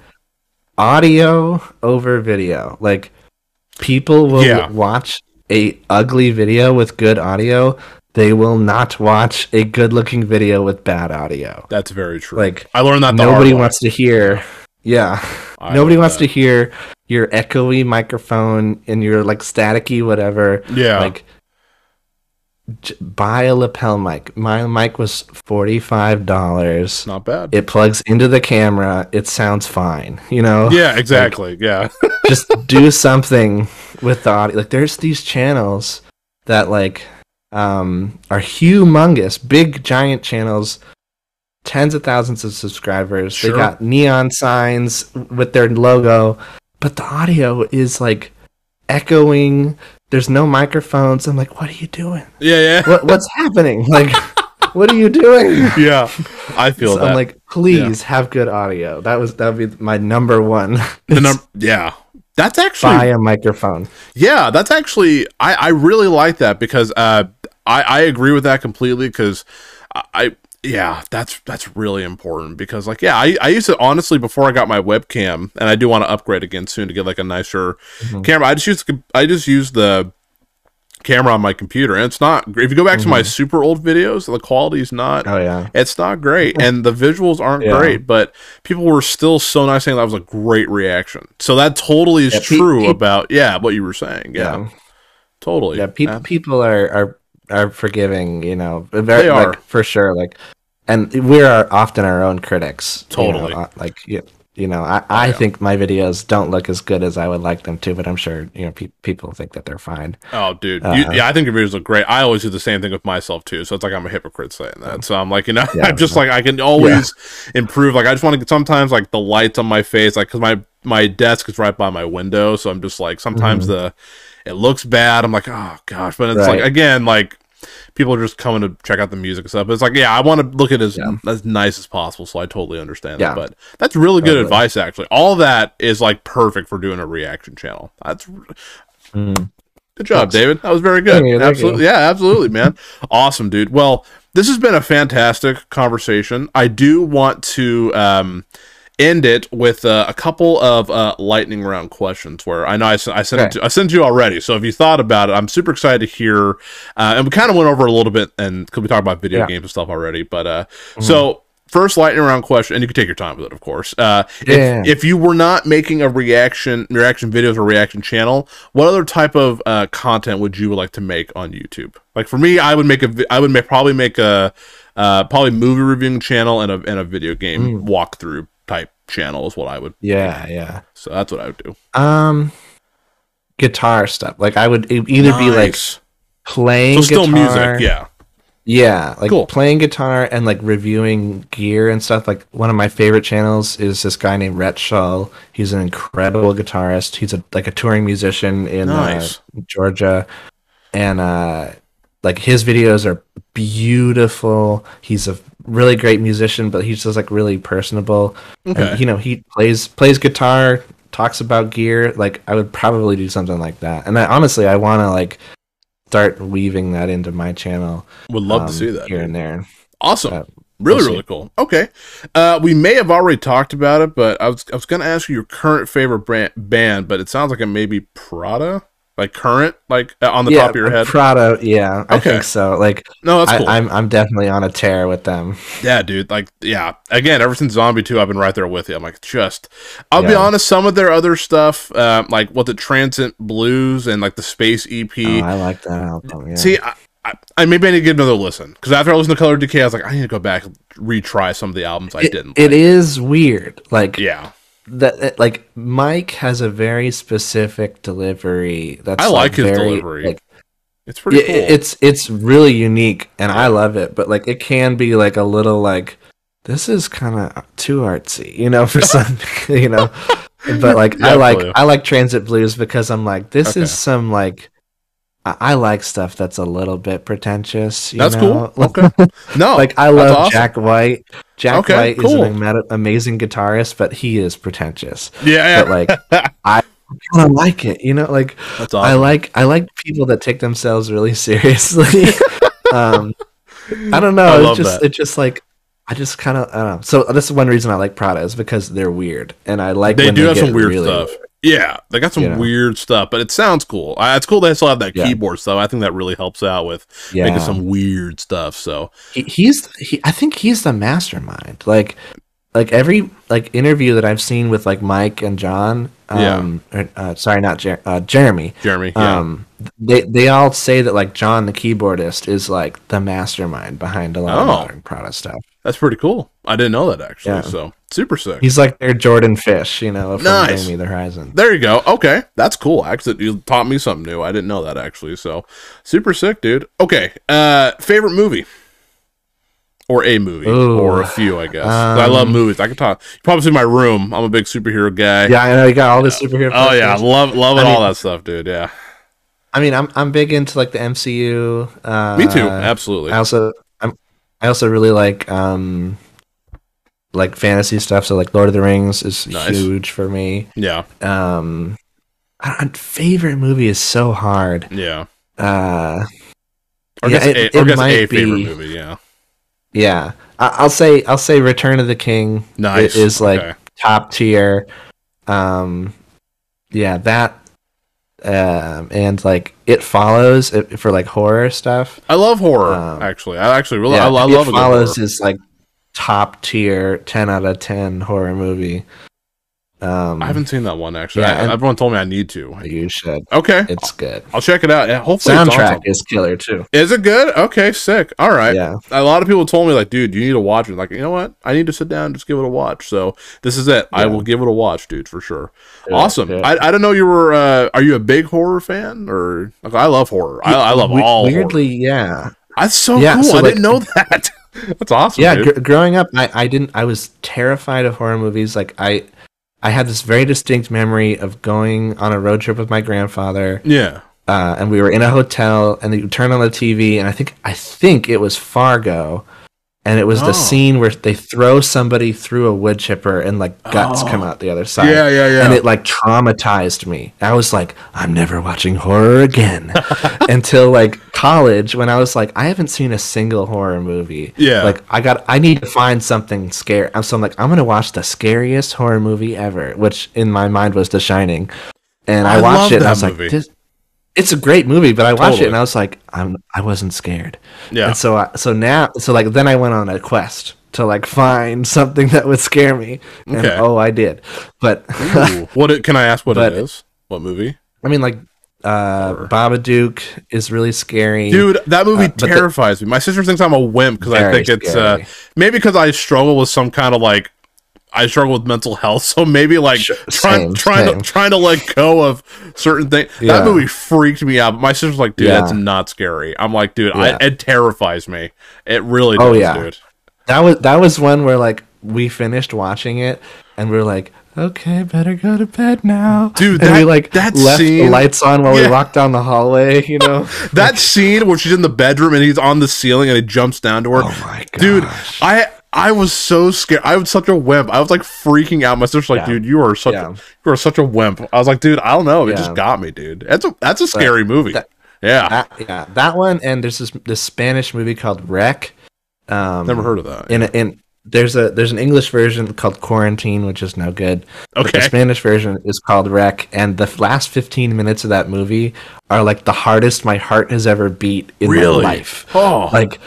Audio over video. Like people will yeah. watch a ugly video with good audio. They will not watch a good-looking video with bad audio. That's very true. Like I learned that. nobody wants to hear. Yeah, I nobody wants that. to hear your echoey microphone and your like staticky whatever. Yeah, like j- buy a lapel mic. My mic was forty five dollars. Not bad. It plugs into the camera. It sounds fine. You know. Yeah, exactly. Like, yeah. just do something with the audio. Like there's these channels that like um are humongous, big giant channels, tens of thousands of subscribers. Sure. They got neon signs with their logo, but the audio is like echoing. There's no microphones. I'm like, what are you doing? Yeah, yeah. What, what's happening? Like, what are you doing? Yeah, I feel so that. I'm like, please yeah. have good audio. That was that would be my number one. The number, yeah. That's actually buy a microphone. Yeah, that's actually I I really like that because uh I I agree with that completely because I yeah, that's that's really important because like yeah, I, I used to honestly before I got my webcam and I do want to upgrade again soon to get like a nicer mm-hmm. camera. I just use I just use the camera on my computer and it's not if you go back mm-hmm. to my mm-hmm. super old videos the quality is not oh yeah it's not great and the visuals aren't yeah. great but people were still so nice saying that was a great reaction so that totally is yeah, true pe- pe- about yeah what you were saying yeah, yeah. totally yeah pe- people are are are forgiving, you know, very, they are like, for sure. Like, and we are often our own critics. Totally. You know, uh, like, you, you know, I, I yeah. think my videos don't look as good as I would like them to, but I'm sure you know pe- people think that they're fine. Oh, dude, uh, you, yeah, I think your videos look great. I always do the same thing with myself too, so it's like I'm a hypocrite saying that. So I'm like, you know, yeah, I'm just like I can always improve. Like I just want to get sometimes like the lights on my face, like because my my desk is right by my window, so I'm just like sometimes mm-hmm. the it looks bad. I'm like, oh gosh, but it's right. like again, like people are just coming to check out the music and stuff. But it's like, yeah, I want to look at it as yeah. as nice as possible, so I totally understand yeah. that. But that's really good advice, actually. All that is like perfect for doing a reaction channel. That's mm. good job, David. That was very good. You, absolutely, yeah, absolutely, man. awesome, dude. Well, this has been a fantastic conversation. I do want to. Um, end it with uh, a couple of uh, lightning round questions. Where I know I, I sent okay. to, I sent you already. So if you thought about it, I'm super excited to hear. Uh, and we kind of went over a little bit, and because we talked about video yeah. games and stuff already. But uh, mm-hmm. so first lightning round question, and you can take your time with it, of course. Uh, yeah. if, if you were not making a reaction reaction videos or reaction channel, what other type of uh, content would you like to make on YouTube? Like for me, I would make a I would make, probably make a uh, probably movie reviewing channel and a and a video game mm. walkthrough channel is what I would. Yeah, yeah. So that's what I would do. Um, guitar stuff. Like I would either nice. be like playing. So still guitar, music, yeah. Yeah, like cool. playing guitar and like reviewing gear and stuff. Like one of my favorite channels is this guy named Rhett Shull. He's an incredible guitarist. He's a like a touring musician in uh, nice. uh, Georgia, and uh, like his videos are beautiful. He's a really great musician, but he's just like really personable. Okay. And, you know, he plays plays guitar, talks about gear. Like I would probably do something like that. And I honestly I want to like start weaving that into my channel. Would love um, to see that here and there. Awesome. Uh, really, we'll really cool. Okay. Uh, we may have already talked about it, but I was I was gonna ask you your current favorite brand, band, but it sounds like it may be Prada like current, like uh, on the yeah, top of your head? Prada, yeah, I think so. Like, no, that's cool. I, am I'm, I'm definitely on a tear with them. Yeah, dude. Like, yeah. Again, ever since Zombie Two, I've been right there with you. I'm like, just. I'll yeah. be honest. Some of their other stuff, uh, like what the Transit Blues and like the Space EP. Oh, I like that album. Yeah. See, I, I, I, maybe I need to get another listen because after I listened to Color Decay, I was like, I need to go back and retry some of the albums I it, didn't. It like. is weird. Like, yeah that like Mike has a very specific delivery. That's I like, like his very, delivery. Like, it's pretty. Cool. It's it's really unique, and I love it. But like, it can be like a little like this is kind of too artsy, you know, for some, you know. But like, yeah, I like I like Transit Blues because I'm like, this okay. is some like I like stuff that's a little bit pretentious. that's know? cool. Okay. No, like I love awesome. Jack White. Jack okay, White cool. is an amazing guitarist, but he is pretentious. Yeah, but like I kind of like it. You know, like awesome. I like I like people that take themselves really seriously. um, I don't know. I it's just that. it's just like I just kind of I don't know. So this is one reason I like Prada is because they're weird, and I like they do they have some weird really stuff. Weird. Yeah, they got some you know? weird stuff, but it sounds cool. Uh, it's cool they still have that yeah. keyboard stuff. I think that really helps out with yeah. making some weird stuff. So he, he's, he, I think he's the mastermind. Like, like every like interview that I've seen with like Mike and John, Um, yeah. Or, uh, sorry, not Jer- uh, Jeremy. Jeremy. Yeah. Um, they they all say that like John, the keyboardist, is like the mastermind behind a lot oh. of modern Prada stuff. That's pretty cool. I didn't know that actually. Yeah. So super sick. He's like their Jordan Fish, you know, from nice. Bring Me the Horizon. There you go. Okay, that's cool. Actually, you taught me something new. I didn't know that actually. So super sick, dude. Okay, uh, favorite movie or a movie Ooh. or a few, I guess. Um, I love movies. I can talk. You probably see my room. I'm a big superhero guy. Yeah, I know you got all the superhero. Oh yeah, love love I mean, all that stuff, dude. Yeah. I mean, I'm I'm big into like the MCU. Uh, Me too. Absolutely. I also I also really like um like fantasy stuff. So like Lord of the Rings is nice. huge for me. Yeah. Um, favorite movie is so hard. Yeah. Uh, or yeah, it, a, or it might a favorite be, movie. Yeah. Yeah, I, will say I'll say Return of the King. Nice. is like okay. top tier. Um, yeah, that um, and like it follows it, for like horror stuff. I love horror. Um, actually, I actually really yeah, I, I love it. Follows is like top tier, ten out of ten horror movie. Um, I haven't seen that one actually. Yeah, I, everyone told me I need to. You should. Okay, it's good. I'll check it out. Yeah, hopefully, soundtrack awesome. is killer too. Is it good? Okay, sick. All right. Yeah. A lot of people told me like, dude, you need to watch it. Like, you know what? I need to sit down and just give it a watch. So this is it. Yeah. I will give it a watch, dude, for sure. Yeah, awesome. I, I don't know. You were. Uh, are you a big horror fan or? Like, I love horror. I, I love all. Weirdly, horror. yeah. That's so cool. So I like, didn't know that. That's awesome. Yeah, gr- growing up, I, I didn't. I was terrified of horror movies. Like I I had this very distinct memory of going on a road trip with my grandfather. Yeah. Uh, and we were in a hotel, and you turn on the TV, and I think I think it was Fargo, and it was oh. the scene where they throw somebody through a wood chipper and like guts oh. come out the other side. Yeah, yeah, yeah. And it like traumatized me. I was like, I'm never watching horror again until like college when I was like, I haven't seen a single horror movie. Yeah. Like I got, I need to find something scary. So I'm like, I'm gonna watch the scariest horror movie ever, which in my mind was The Shining. And I, I watched it. and I was movie. like, this, it's a great movie, but I watched totally. it and I was like, I'm I wasn't scared. Yeah. And so I, so now so like then I went on a quest to like find something that would scare me, and okay. oh, I did. But what it, can I ask? What but, it is? What movie? I mean, like uh or... Babadook is really scary dude that movie uh, terrifies the... me my sister thinks i'm a wimp because i think it's uh maybe because i struggle with some kind of like I struggle with mental health, so maybe like trying trying to trying to let go of certain things. Yeah. That movie freaked me out. My sister's like, dude, yeah. that's not scary. I'm like, dude, yeah. I, it terrifies me. It really oh, does, oh, yeah. dude. That was that was one where like we finished watching it and we are like, okay, better go to bed now, dude. And that, we like that left scene, the lights on while we walked down the hallway. You know that scene where she's in the bedroom and he's on the ceiling and he jumps down to her. Oh my god, dude! I I was so scared. I was such a wimp. I was like freaking out. My sister's like, yeah. dude, you are such yeah. a, you are such a wimp. I was like, dude, I don't know. It yeah. just got me, dude. That's a that's a scary but movie. That, yeah, that, yeah, that one. And there's this this Spanish movie called Rec. Um, Never heard of that. In in there's a there's an English version called Quarantine, which is no good. Okay. The Spanish version is called Rec, and the last 15 minutes of that movie are like the hardest my heart has ever beat in really? my life. Oh, like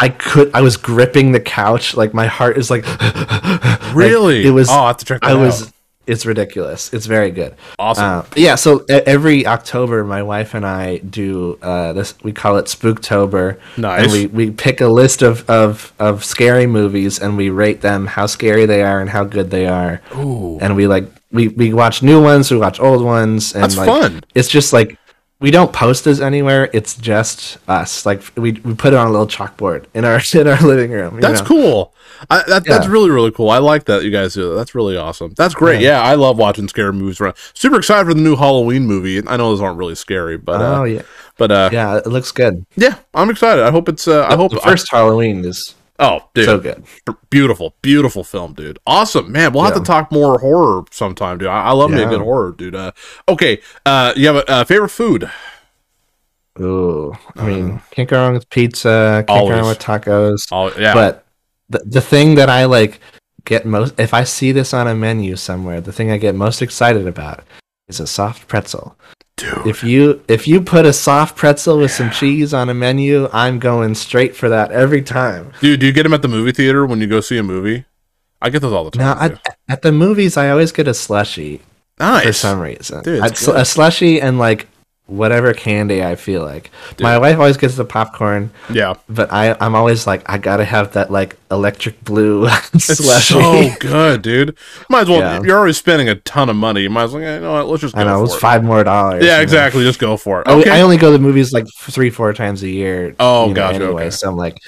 I could I was gripping the couch like my heart is like really? like, it was oh I have to check I out. was it's ridiculous. It's very good. Awesome. Uh, yeah so every October my wife and I do uh, this we call it Spooktober. Nice. and we, we pick a list of, of of scary movies and we rate them how scary they are and how good they are. Ooh. and we like we, we watch new ones we watch old ones and That's like, fun. it's just like we don't post this anywhere. It's just us. Like we, we put it on a little chalkboard in our in our living room. That's know? cool. I, that, yeah. That's really really cool. I like that you guys do that. That's really awesome. That's great. Yeah, yeah I love watching scary movies. Around. Super excited for the new Halloween movie. I know those aren't really scary, but uh, oh yeah, but uh, yeah, it looks good. Yeah, I'm excited. I hope it's. Uh, I hope the first I, Halloween is Oh, dude. So good. Beautiful, beautiful film, dude. Awesome. Man, we'll have to talk more horror sometime, dude. I, I love yeah. me a good horror, dude. Uh, okay. Uh, you have a uh, favorite food? Ooh, I mean, uh, can't go wrong with pizza. Can't always. go wrong with tacos. Oh, yeah. But the the thing that I like get most if I see this on a menu somewhere, the thing I get most excited about is a soft pretzel. Dude. If you if you put a soft pretzel with yeah. some cheese on a menu, I'm going straight for that every time. Dude, do you get them at the movie theater when you go see a movie? I get those all the time. Now, at, at the movies, I always get a slushy nice. for some reason. Dude, a slushy and like whatever candy I feel like. Dude. My wife always gets the popcorn. Yeah. But I I'm always like I gotta have that like electric blue It's so good, dude. Might as well yeah. you're already spending a ton of money. You might as well you know what, let's just I know, it's five more dollars. Yeah, exactly. Know? Just go for it. Okay. I, I, only go to movies like three, four times a year. Oh gosh. Anyway, okay. so I'm like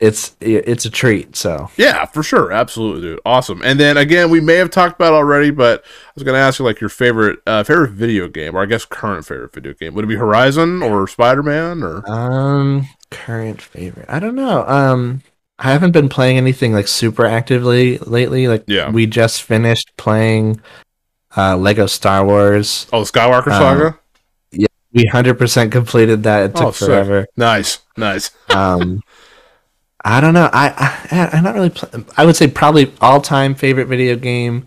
it's it's a treat. So yeah, for sure, absolutely, dude, awesome. And then again, we may have talked about already, but I was gonna ask you like your favorite uh, favorite video game, or I guess current favorite video game. Would it be Horizon or Spider Man or um current favorite? I don't know. Um, I haven't been playing anything like super actively lately. Like yeah, we just finished playing uh Lego Star Wars. Oh, Skywalker um, Saga. Yeah, we hundred percent completed that. It oh, took oh, forever. Nice, nice. um. I don't know. I, I I'm not really. Play, I would say probably all time favorite video game,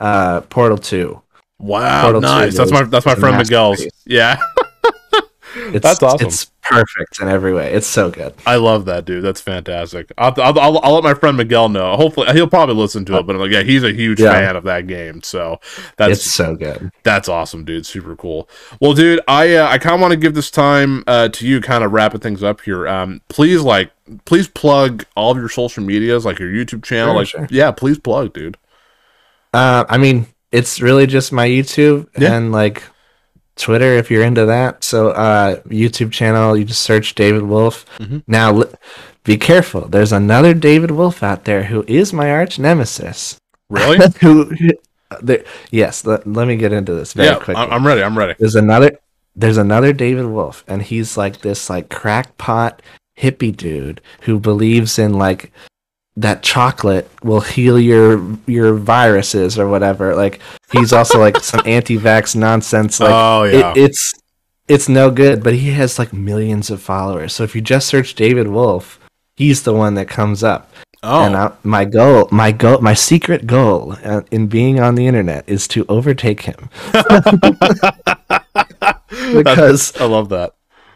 uh, Portal Two. Wow, Portal nice. That's my that's my friend Miguel's. Yeah. It's, That's awesome. It's perfect in every way. It's so good. I love that, dude. That's fantastic. I'll, I'll, I'll, let my friend Miguel know. Hopefully, he'll probably listen to it. But like, yeah, he's a huge yeah. fan of that game. So that's it's so good. That's awesome, dude. Super cool. Well, dude, I uh, I kind of want to give this time uh, to you, kind of wrapping things up here. Um, please, like, please plug all of your social medias, like your YouTube channel. Sure, like, sure. yeah, please plug, dude. Uh, I mean, it's really just my YouTube yeah. and like Twitter if you're into that. So uh, YouTube channel, you just search David Wolfe. Mm-hmm. Now, be careful. There's another David Wolfe out there who is my arch nemesis. Really? who? There, yes. Let, let me get into this very yeah, quickly. I'm ready. I'm ready. There's another. There's another David Wolfe, and he's like this like crackpot hippie dude who believes in like that chocolate will heal your your viruses or whatever. Like he's also like some anti-vax nonsense. Like oh, yeah. It, it's it's no good, but he has like millions of followers. So if you just search David Wolfe, he's the one that comes up. Oh. And I, my goal, my goal, my secret goal uh, in being on the internet is to overtake him. because I love that.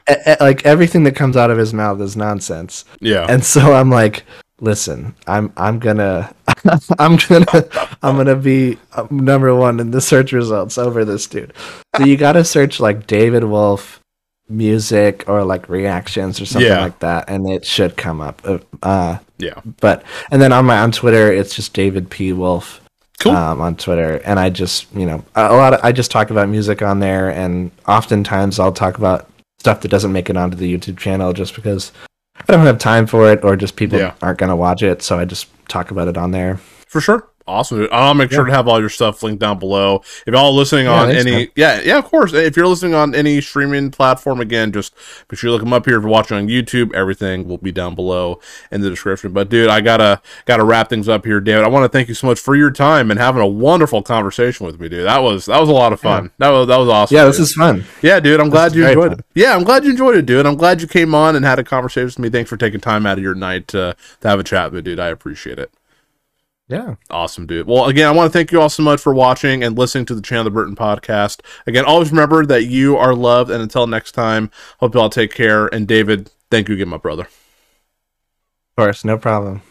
A, a, like everything that comes out of his mouth is nonsense. Yeah. And so I'm like, listen, I'm I'm gonna I'm gonna I'm gonna be uh, number one in the search results over this dude. So you got to search like David Wolfe music or like reactions or something yeah. like that, and it should come up. Uh, uh, yeah. But and then on my on Twitter, it's just David P Wolfe. Cool. Um, on Twitter, and I just you know a lot. Of, I just talk about music on there, and oftentimes I'll talk about stuff that doesn't make it onto the YouTube channel just because I don't have time for it, or just people yeah. aren't going to watch it. So I just talk about it on there. For sure. Awesome. I'll make sure yeah. to have all your stuff linked down below. If y'all listening yeah, on any, man. yeah, yeah, of course. If you're listening on any streaming platform, again, just make sure you look them up here. If you're watching on YouTube, everything will be down below in the description. But dude, I gotta gotta wrap things up here, David. I want to thank you so much for your time and having a wonderful conversation with me, dude. That was that was a lot of fun. Yeah. That was that was awesome. Yeah, dude. this is fun. Yeah, dude. I'm this glad you enjoyed fun. it. Yeah, I'm glad you enjoyed it, dude. I'm glad you came on and had a conversation with me. Thanks for taking time out of your night to, to have a chat with me, dude. I appreciate it. Yeah. Awesome, dude. Well, again, I want to thank you all so much for watching and listening to the Chandler Burton podcast. Again, always remember that you are loved. And until next time, hope you all take care. And David, thank you again, my brother. Of course, no problem.